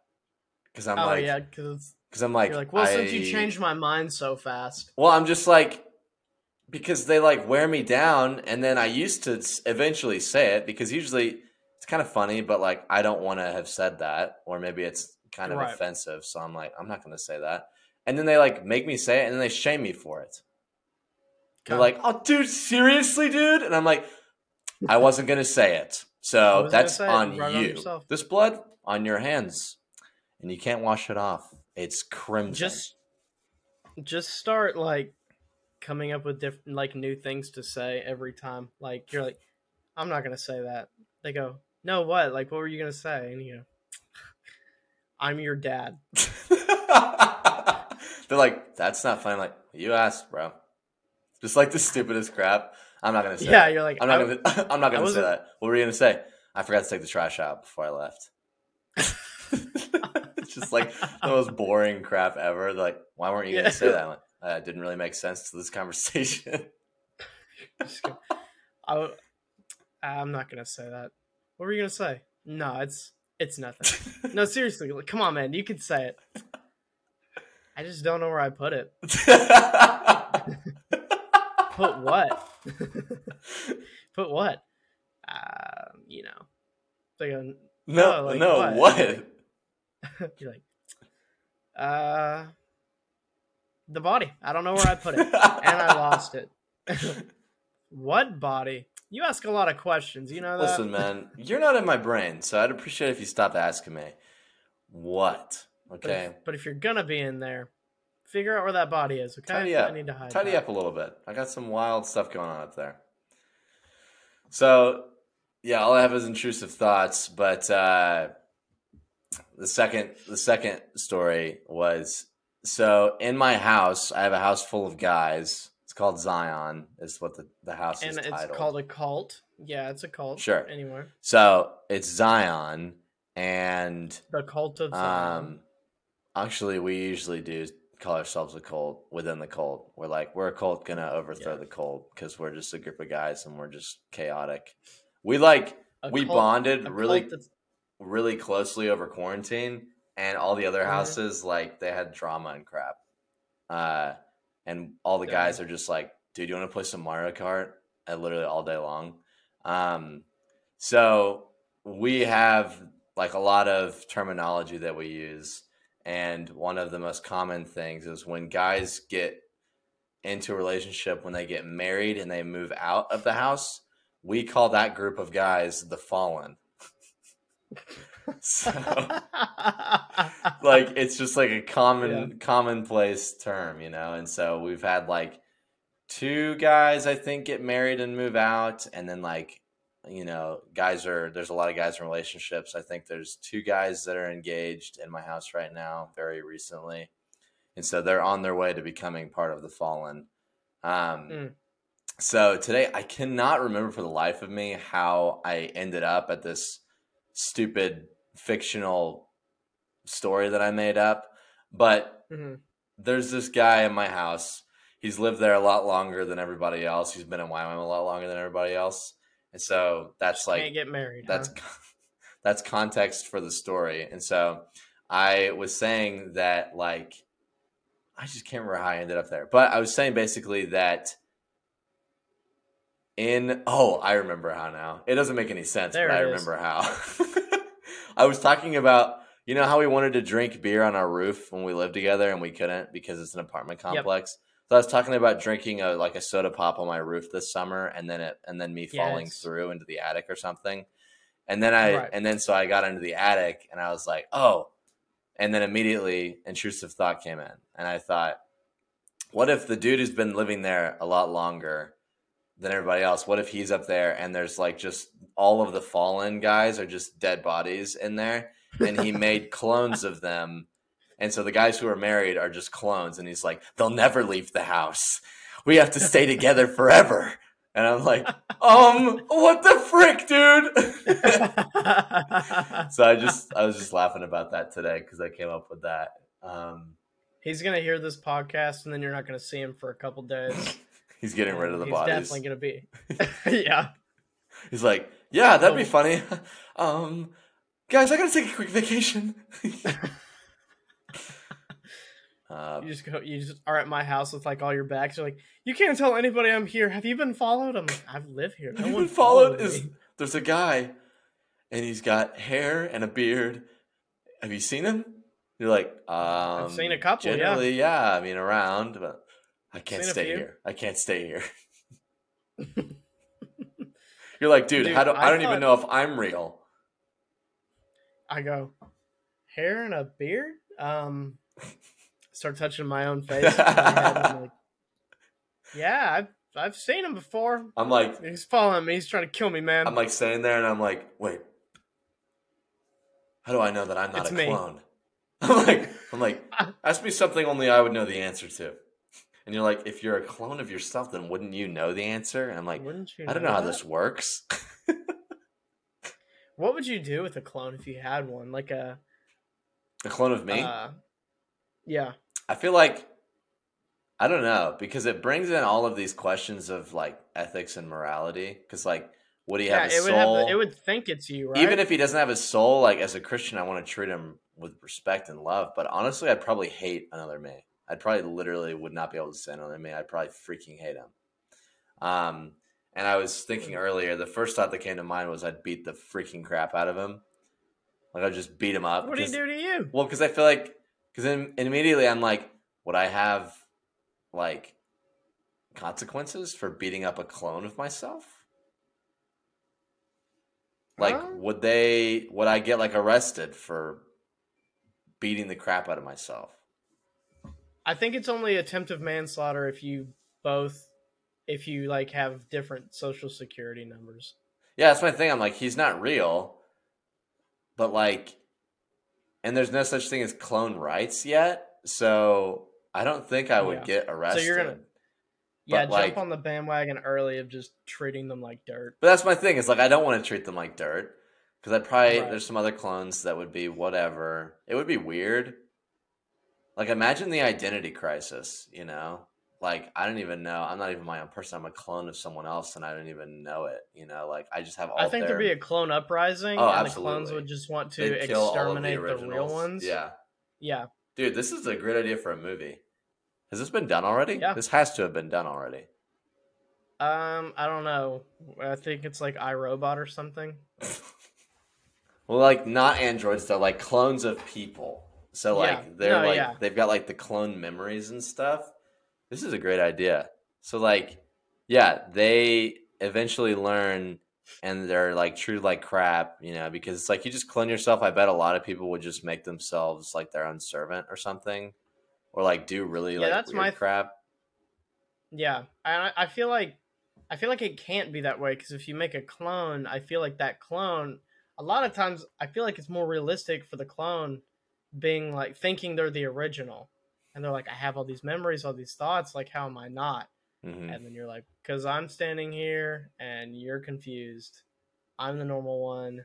Because I'm oh like, yeah, because because I'm like, you're like, well, since you changed my mind so fast, Well, I'm just like because they like wear me down, and then I used to eventually say it because usually it's kind of funny, but like I don't want to have said that, or maybe it's kind of Right. offensive, so I'm like, I'm not going to say that, and then they like make me say it, and then they shame me for it. They're like, "Oh, dude, seriously, dude," and I'm like, I wasn't going to say it, so that's on right you. yourself. this blood on your hands, and you can't wash it off. It's crimson. just just start like coming up with different like new things to say every time. Like you're like, I'm not gonna say that. They go, no, what? Like, what were you gonna say? And you go, I'm your dad. They're like, that's not funny. I'm like, you asked, bro. Just like the stupidest crap. I'm not gonna say. Yeah, that. you're like, I'm not I- gonna. I'm not gonna say that. What were you gonna say? I forgot to take the trash out before I left. it's just like the most boring crap ever. They're like, why weren't you Yeah. gonna say that? Like, uh, it didn't really make sense to this conversation. I, I'm not gonna say that. What were you gonna say? No, it's it's nothing. No, seriously, like, come on, man. You can say it. I just don't know where I put it. Put what? Put what? Uh, you know. like a, no, Oh, like no, what? what? you're like, uh, the body. I don't know where I put it, and I lost it. what body? You ask a lot of questions. You know that. Listen, man, you're not in my brain, so I'd appreciate if you stopped asking me. What? But if- Okay. But if, you're gonna be in there, figure out where that body is. Okay. Tidy up. I need to hide. Tidy that. up a little bit. I got some wild stuff going on up there. So, yeah, all I have is intrusive thoughts, but uh, the second the second story was so in my house, I have a house full of guys. Called Zion. Is what the, the house And is And it's titled. called a cult. Yeah, it's a cult. Sure. Anywhere. so it's Zion, and The cult of Zion. Um, actually, we usually do call ourselves a cult within the cult. We're like, we're a cult gonna overthrow Yeah. the cult because we're just a group of guys and we're just chaotic. We like A we cult- bonded really really closely over quarantine, and all the other Mhm. houses like they had drama and crap. Uh, and all the guys are just like, dude, you want to play some Mario Kart? Uh, literally all day long. Um, so we have like a lot of terminology that we use, and one of the most common things is when guys get into a relationship when they get married and they move out of the house, we call that group of guys the fallen. so like it's just like a common Yeah. commonplace term, you know. And so we've had like two guys I think get married and move out and then like you know, guys are there's a lot of guys in relationships. I think there's two guys that are engaged in my house right now very recently. And so they're on their way to becoming part of the fallen. Um Mm. so today I cannot remember for the life of me how I ended up at this stupid fictional story that I made up, but Mhm. there's this guy in my house. He's lived there a lot longer than everybody else. He's been in Wyoming a lot longer than everybody else. And so that's like Can't get married. that's huh? that's context for the story. And so I was saying that like I just can't remember how I ended up there. But I was saying basically that in oh, I remember how now. It doesn't make any sense, There but I it is. remember how. I was talking about you know how we wanted to drink beer on our roof when we lived together and we couldn't because it's an apartment Yep. complex. So I was talking about drinking a like a soda pop on my roof this summer and then it and then me falling Yes. through into the attic or something. And then I Right. and then so I got into the attic and I was like, "Oh." And then immediately intrusive thought came in and I thought, "What if the dude who's been living there a lot longer than everybody else, what if he's up there and there's like just all of the fallen guys are just dead bodies in there? And he made clones of them. And so the guys who are married are just clones and he's like they'll never leave the house. We have to stay together forever. And i'm like um what the frick dude? So i just i was just laughing about that today because i came up with that. Um He's gonna hear this podcast, and then you're not gonna see him for a couple days. he's getting rid of the He's bodies definitely gonna be. yeah. he's like yeah that'd be Oh. funny um guys i gotta take a quick vacation uh, You just go. You just are at my house with like all your bags. You're like, you can't tell anybody I'm here. Have you been followed? I'm like, I've lived here. No Have one been followed? Is me. there's a guy, and he's got hair and a beard. Have you seen him? You're like, um, I've seen a couple, yeah. Generally, yeah. I mean, around, but I can't Seen stay here. I can't stay here. You're like, dude, Dude, how do I, I don't even know if I'm real. I go, hair and a beard. Um, start touching my own face. my head, I'm like, yeah, I've I've seen him before. I'm like, He's following me. He's trying to kill me, man. I'm like sitting there, and I'm like, wait, how do I know that I'm not It's a me. clone? I'm like, I'm like, ask me something only I would know the answer to. And you're like, if you're a clone of yourself, then wouldn't you know the answer? And I'm like, Wouldn't you? I don't know how this works. What would you do with a clone if you had one? Like a a clone of me? Uh, yeah. I feel like I don't know because it brings in all of these questions of like ethics and morality. Because like, would he Yeah, have a it would soul? have. The, it would think it's you, right? Even if he doesn't have a soul, like as a Christian, I want to treat him with respect and love. But honestly, I'd probably hate another me. I'd probably literally would not be able to say another me. I'd probably freaking hate him. Um, and I was thinking earlier, the first thought that came to mind was I'd beat the freaking crap out of him. Like I'd just beat him up. what do you do to you? Well, because I feel like, because then immediately I'm like, would I have like consequences for beating up a clone of myself? Like, Huh? would they? Would I get like arrested for beating the crap out of myself? I think it's only attempted manslaughter if you both, if you like have different social security numbers. Yeah, that's my thing. I'm like, he's not real, but like, and there's no such thing as clone rights yet, so I don't think I would Yeah. get arrested. So you're gonna- Yeah, like- jump on the bandwagon early of just treating them like dirt. But that's my thing. Is like I don't want to treat them like dirt because I'd probably Right. there's some other clones that would be whatever. It would be weird. Like imagine the identity crisis. You know, like I don't even know. I'm not even my own person. I'm a clone of someone else, and I don't even know it. You know, like I just have all. I think their, there'd be a clone uprising, Oh, and the clones would just want to they'd exterminate the, real ones. Yeah, yeah. dude, this is a great idea for a movie. Has this been done already? Yeah. This has to have been done already. Um, I don't know. I think it's like iRobot or something. Well, like not androids though, like clones of people. So like Yeah. they're No, like yeah. they've got like the clone memories and stuff. This is a great idea. So like, yeah, they eventually learn and they're like true like crap, you know, because it's like you just clone yourself. I bet a lot of people would just make themselves like their own servant or something, or like do really Yeah, like that's weird my- crap. Yeah, I I feel like I feel like it can't be that way because if you make a clone, I feel like that clone. A lot of times, I feel like it's more realistic for the clone being like thinking they're the original, and they're like, I have all these memories, all these thoughts. Like, how am I not? hmm And then you're like, because I'm standing here and you're confused. I'm the normal one.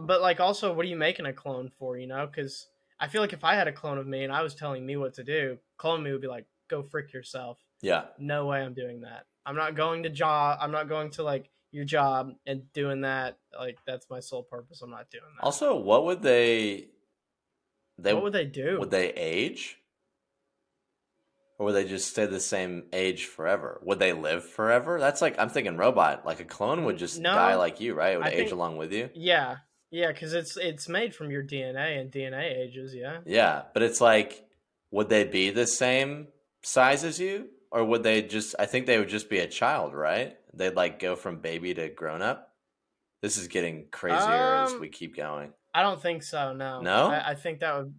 But like, also, what are you making a clone for? You know, because I feel like if I had a clone of me and I was telling me what to do, clone me would be like, go frick yourself Yeah, no way I'm doing that. I'm not going to job. I'm not going to like your job and doing that. Like that's my sole purpose. I'm not doing that. Also, what would they? They what would they do? would they age, or would they just stay the same age forever? Would they live forever? That's like I'm thinking robot. Like a clone would just No. die like you, right? It would I age think- along with you. yeah, yeah, because it's it's made from your DNA and DNA ages. Yeah. Yeah, but it's like, would they be the same size as you, or would they just? I think they would just be a child, right? They'd like go from baby to grown up. This is getting crazier as Um, we keep going. I don't think so. No. No? I, I think that would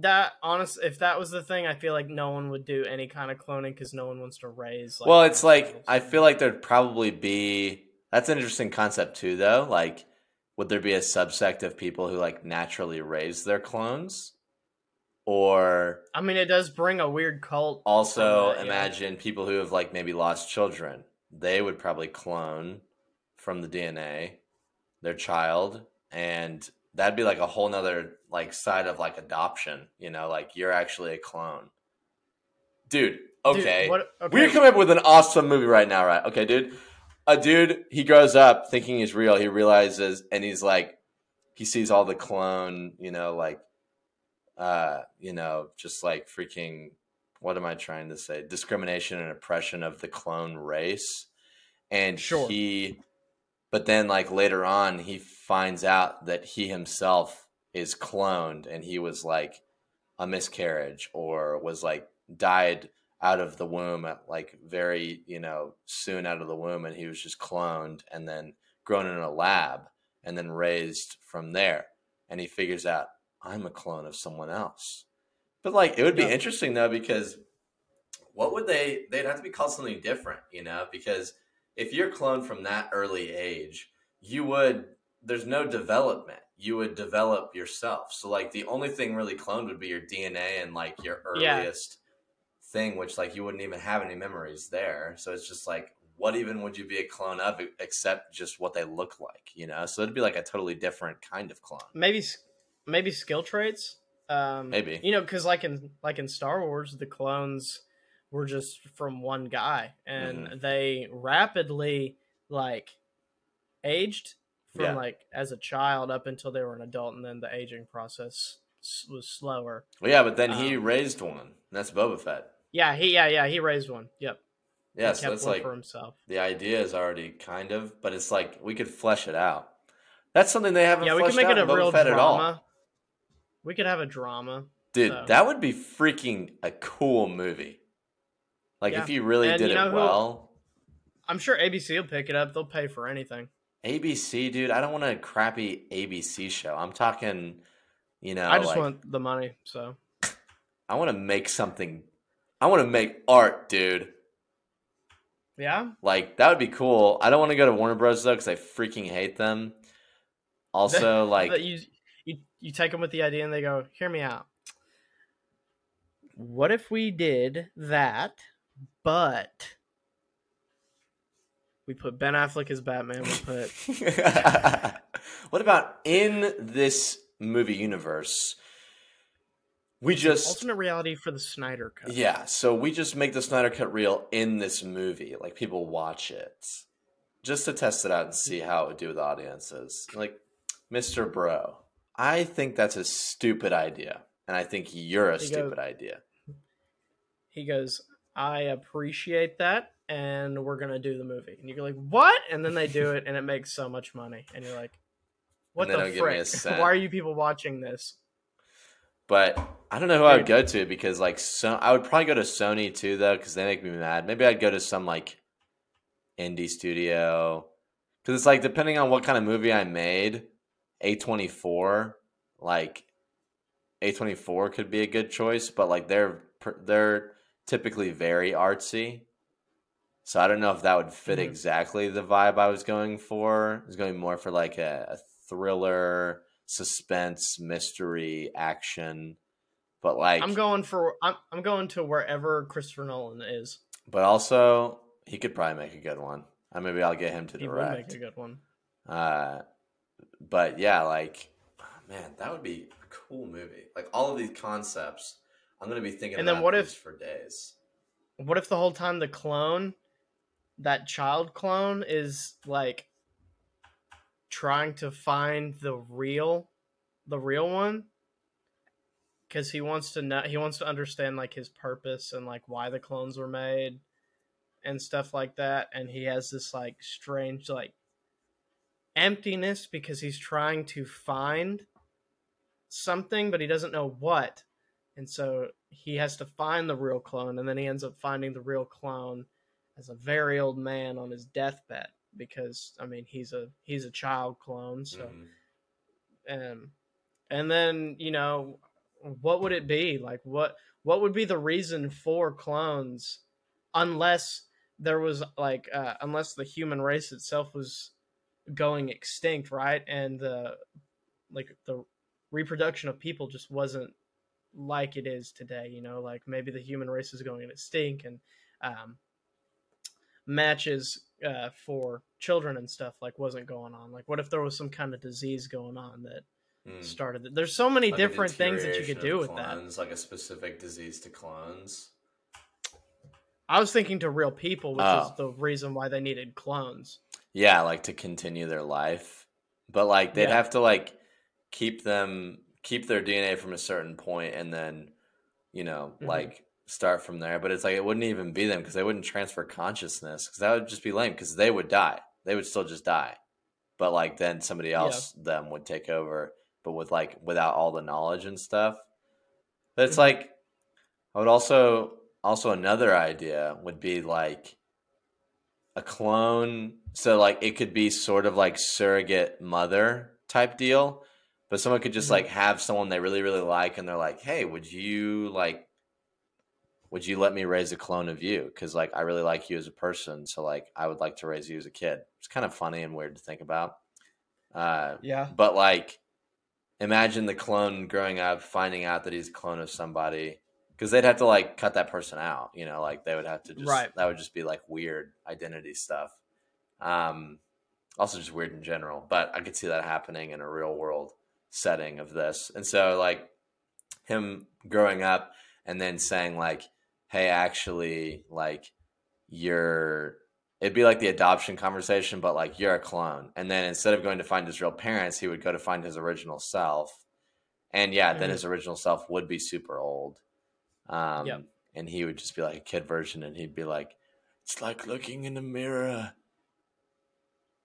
that honest. If that was the thing, I feel like no one would do any kind of cloning because no one wants to raise. Like, well, it's like. I feel like there'd probably be. That's an interesting concept too, though. Like, would there be a subsect of people who like naturally raise their clones, or I mean, it does bring a weird cult. also that, yeah. imagine people who have like maybe lost children they would probably clone from the dna their child and that'd be like a whole nother like side of like adoption you know like you're actually a clone dude Dude, okay what, okay. we're coming up with an awesome movie right now right okay dude a dude he grows up thinking he's real he realizes and he's like he sees all the clone you know like uh you know just like freaking what am i trying to say? Discrimination and oppression of the clone race. And Sure. he but then like later on he finds out that he himself is cloned and he was like a miscarriage or was like died out of the womb at like very you know soon out of the womb and he was just cloned and then grown in a lab and then raised from there. And he figures out i'm a clone of someone else. But like it would be Yeah. interesting though because what would they they'd have to be called something different you know? Because if you're cloned from that early age you would there's no development. You would develop yourself. So like the only thing really cloned would be your dna and like your Yeah. earliest thing which like you wouldn't even have any memories there. So it's just like what even would you be a clone of except just what they look like you know? So it'd be like a totally different kind of clone. Maybe maybe skill traits um Maybe. you know because like in like in star wars the clones were just from one guy and Mhm. they rapidly like aged from Yeah. like as a child up until they were an adult and then the aging process was slower well yeah but then he Um, raised one that's boba fett yeah he yeah yeah he raised one yep yeah he so one like for himself the idea is already kind of, but it's like we could flesh it out. That's something they haven't yeah we can make it a Boba real Fett at all. drama we could have a drama Dude, so. that would be freaking a cool movie. Like Yeah. if you really And did you know it who- well. i'm sure abc will pick it up they'll pay for anything ABC, dude, I don't want a crappy ABC show. I'm talking, you know, i just like, want the money so I want to make something. I want to make art, dude. yeah Like that would be cool. I don't want to go to Warner Bros though because I freaking hate them. Also, like you, you you take them with the idea and they go, "Hear me out. What if we did that, but we put Ben Affleck as Batman, we put what about in this movie universe? We just alternate reality for the Snyder cut." yeah, so we just make the Snyder Cut real in this movie, like people watch it, just to test it out and see how it would do with audiences. Like, Mister Bro, I think that's a stupid idea, and I think you're a He goes- stupid idea. He goes, "I appreciate that, and we're gonna do the movie." And you're like, "What?" And then they do it, and it makes so much money, and you're like, "What the don't give me a frick? Why are you people watching this?" but I don't know who I would go to because like so I would probably go to Sony too though because they make me mad. Maybe I'd go to some like indie studio because it's like depending on what kind of movie I made, A twenty four like A twenty four could be a good choice, but like they're they're typically very artsy. So I don't know if that would fit mm-hmm. exactly the vibe I was going for. It was going more for like a, a thriller, suspense, mystery, action. But like I'm going for I'm I'm going to wherever Christopher Nolan is. But also he could probably make a good one. Uh, maybe I'll get him to direct. He make a good one. Uh, but yeah, like man, that would be a cool movie. Like all of these concepts, I'm gonna be thinking. And then what if for days? What if the whole time the clone, that child clone, is like trying to find the real, the real one? Because he wants to know, he wants to understand like his purpose and like why the clones were made, and stuff like that. And he has this like strange like emptiness because he's trying to find something, but he doesn't know what. And so he has to find the real clone, and then he ends up finding the real clone as a very old man on his deathbed because I mean he's a he's a child clone, so mm-hmm. um, and then you know what would it be like? What what would be the reason for clones unless there was like uh, unless the human race itself was going extinct, right? And the like the reproduction of people just wasn't like it is today. You know, like maybe the human race is going extinct and um, matches uh, for children and stuff like wasn't going on. Like, what if there was some kind of disease going on that mm. started? It? There's so many like different things that you could do with clones, that. Like a specific disease to clones. I was thinking to real people, which oh. is the reason why they needed clones. Yeah, like to continue their life, but like they'd yeah. have to like keep them keep their DNA from a certain point and then you know mm-hmm. like start from there. But it's like it wouldn't even be them because they wouldn't transfer consciousness because that would just be lame because they would die. They would still just die. But like then somebody else yeah. them would take over, but with like without all the knowledge and stuff. But it's mm-hmm. like I would also also another idea would be like a clone so like it could be sort of like surrogate mother type deal but someone could just mm-hmm. like have someone they really really like and they're like hey would you like would you let me raise a clone of you? Because like i really like you as a person so like i would like to raise you as a kid. It's kind of funny and weird to think about. Uh, yeah. but like imagine the clone growing up finding out that he's a clone of somebody because they'd have to like cut that person out you know like they would have to just right. that would just be like weird identity stuff um also just weird in general but i could see that happening in a real world setting of this. And so like him growing up and then saying like, hey, actually, like you're it'd be like the adoption conversation, but like you're a clone. And then instead of going to find his real parents, he would go to find his original self. And yeah, mm-hmm. then his original self would be super old. Um, yep. and he would just be like a kid version, and he'd be like, It's like looking in a mirror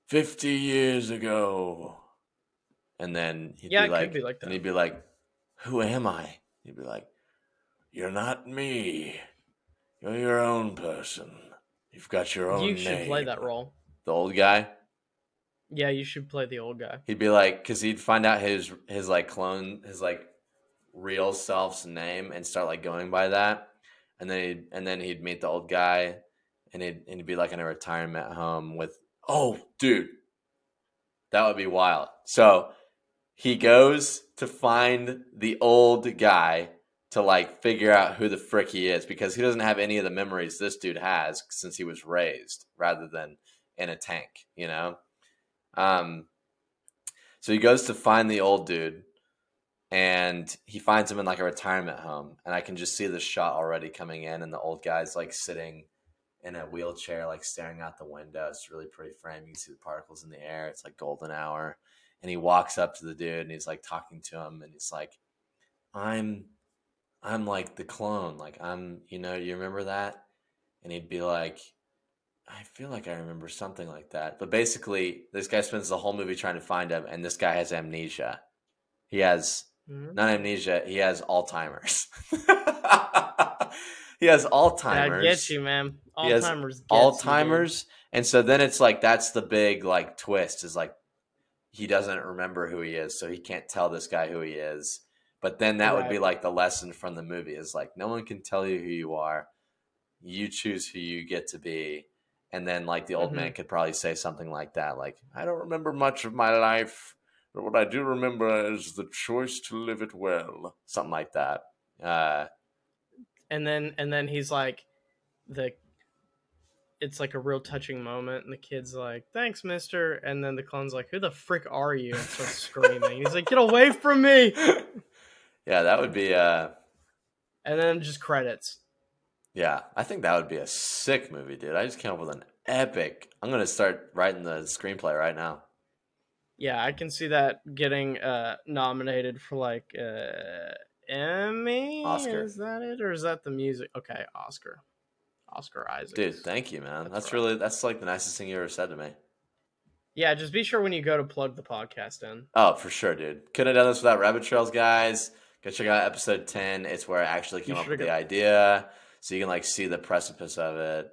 50 years ago. And then he'd yeah, be like, be like and he'd be like, "Who am I?" He'd be like, "You're not me. You're your own person. You've got your own." You should name. play that role. The old guy. Yeah, you should play the old guy. He'd be like, because he'd find out his his like clone, his like real self's name, and start like going by that, and then he'd and then he'd meet the old guy, and he'd and he'd be like in a retirement home with, oh, dude, that would be wild. So he goes to find the old guy to like figure out who the frick he is because he doesn't have any of the memories this dude has since he was raised rather than in a tank, you know? Um, so he goes to find the old dude and he finds him in like a retirement home. And I can just see the shot already coming in, and the old guy's like sitting in a wheelchair, like staring out the window. It's really pretty frame. You can see the particles in the air. It's like golden hour and he walks up to the dude and he's like talking to him and he's like i'm i'm like the clone like i'm you know you remember that and he'd be like i feel like i remember something like that but basically this guy spends the whole movie trying to find him and this guy has amnesia he has Mhm. not amnesia. He has Alzheimer's. he has Alzheimer's. I get you, man. Alzheimer's. gets you. Alzheimer's, and so then it's like that's the big like twist is like he doesn't remember who he is, so he can't tell this guy who he is. But then that would be like the lesson from the movie is like no one can tell you who you are. You choose who you get to be. And then like the old Mhm. man could probably say something like that, like, I don't remember much of my life, but what I do remember is the choice to live it well. Something like that. Uh and then and then he's like the it's like a real touching moment and the kid's like thanks mister and then the clone's like who the frick are you and starts screaming he's like get away from me Yeah, that would be uh and then just credits Yeah, I think that would be a sick movie, dude. I just came up with an epic. I'm gonna start writing the screenplay right now. Yeah i can see that getting uh nominated for like uh emmy Oscar. is that it or is that the music okay oscar oscar isaac Dude, thank you, man. That's That's, right. really that's like the nicest thing you ever said to me. yeah just be sure when you go to plug the podcast in Oh, for sure, dude. Couldn't have done this without Rabbit Trails, guys. Go check out episode ten. It's where I actually came up with should've the idea, so you can like see the precipice of it,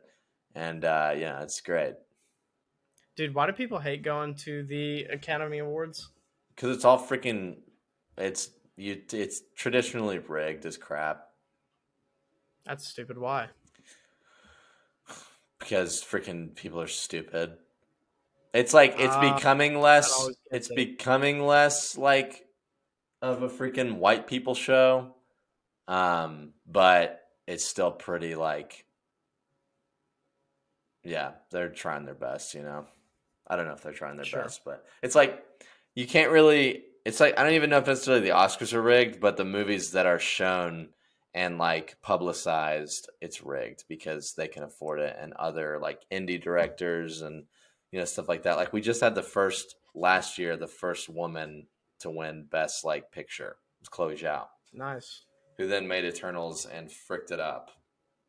and uh, yeah, it's great dude why do people hate going to the academy awards because it's all freaking. It's you. It's traditionally rigged as crap that's stupid why because freaking people are stupid. It's like it's Ah, becoming less. It's it. becoming less like of a freaking white people show, um, but it's still pretty like. Yeah, they're trying their best. You know, I don't know if they're trying their Sure. best, but it's like you can't really. It's like I don't even know if necessarily the Oscars are rigged, but the movies that are shown and like publicized, it's rigged because they can afford it, and other like indie directors and you know stuff like that. Like we just had the first last year, the first woman to win Best like Picture was Chloe Zhao, nice who then made Eternals and fricked it up.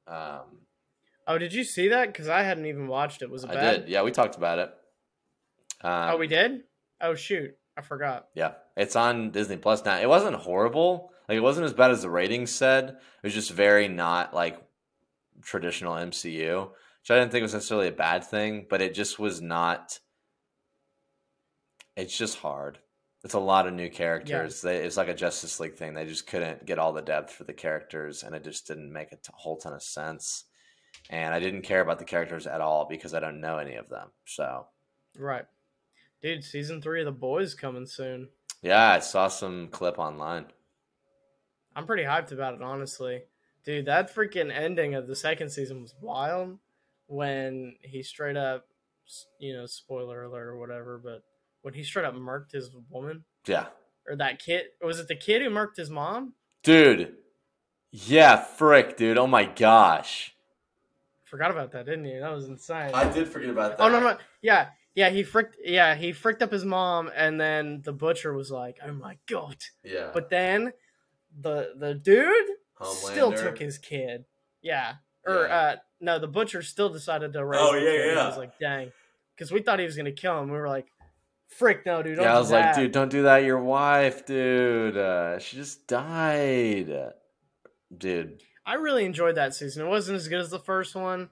Um, Oh, did you see that? Because I hadn't even watched it. Was it I bad? did, yeah, we talked about it. Um, oh, we did. Oh shoot, I forgot. Yeah, it's on Disney Plus now. It wasn't horrible. Like it wasn't as bad as the ratings said. It was just very not like traditional MCU, which I didn't think was necessarily a bad thing, but it just was not. It's just hard. It's a lot of new characters. They, it's like a Justice League thing. They just couldn't get all the depth for the characters, and it just didn't make a t- whole ton of sense. And I didn't care about the characters at all because I don't know any of them. So Right, dude. Season three of The Boys coming soon. yeah, I saw some clip online. I'm pretty hyped about it, honestly. Dude, that freaking ending of the second season was wild. When he straight up, you know, spoiler alert or whatever, but when he straight up murked his woman Yeah, or that kid, was it the kid who murked his mom? Dude. Yeah, frick, dude. Oh my gosh. Forgot about that, didn't you? That was insane. I did forget about that. Oh no no yeah yeah he fricked yeah he fricked up his mom and then the butcher was like oh my god Yeah. but then the the dude still took his kid yeah or Yeah. uh no the butcher still decided to raise Oh, yeah, kid. yeah. I was like dang because we thought he was gonna kill him we were like frick no dude don't Yeah, I was like, that." dude, don't do that. Your wife, dude. Uh, she just died. Dude. I really enjoyed that season it wasn't as good as the first one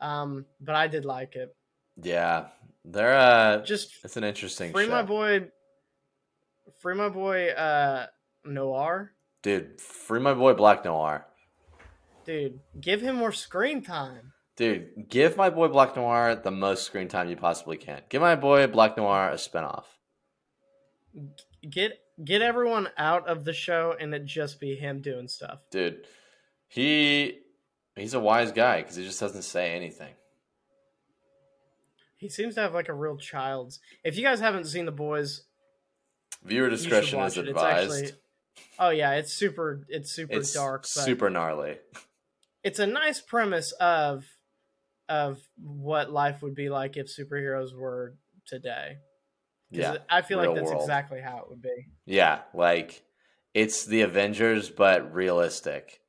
um but I did like it Yeah. They're uh just it's an interesting free show. my boy free my boy uh Noir Dude, free my boy Black Noir. Dude, give him more screen time. Dude, give my boy Black Noir the most screen time you possibly can. Give my boy Black Noir a spinoff. Get get everyone out of the show and it just be him doing stuff. Dude, he he's a wise guy because he just doesn't say anything. He seems to have like a real child's. If you guys haven't seen The Boys, Viewer discretion is it. advised. Actually Oh yeah, it's super it's super it's dark, but super gnarly. it's a nice premise of of what life would be like if superheroes were today. Yeah, I feel like that's world. exactly how it would be. yeah, like it's the Avengers but realistic.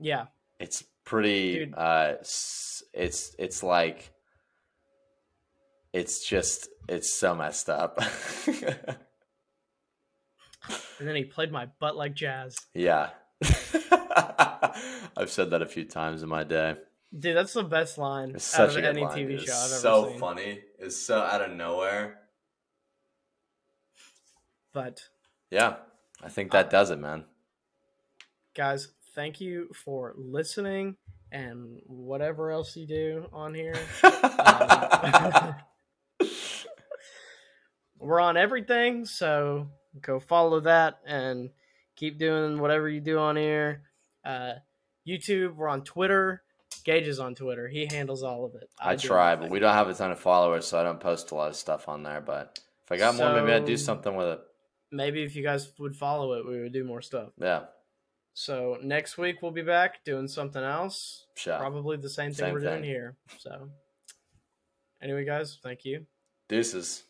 Yeah. It's pretty. Dude. Uh, it's it's like it's just it's so messed up. And then he played my butt like jazz. Yeah. I've said that a few times in my day. Dude, that's the best line It's out of any line. TV show I've ever so seen. funny. It's so out of nowhere. But Yeah, I think that does it, man. guys, thank you for listening and whatever else you do on here. Um, we're on everything, so go follow that and keep doing whatever you do on here. Uh, YouTube, we're on Twitter. Gage is on Twitter. He handles all of it. I do try, but we don't have a ton of followers, so I don't post a lot of stuff on there. But if I got more, maybe I'd do something with it. maybe if you guys would follow it, we would do more stuff. Yeah, So next week we'll be back doing something else. sure. Probably the same thing Same we're doing here. So anyway, guys, thank you. Deuces.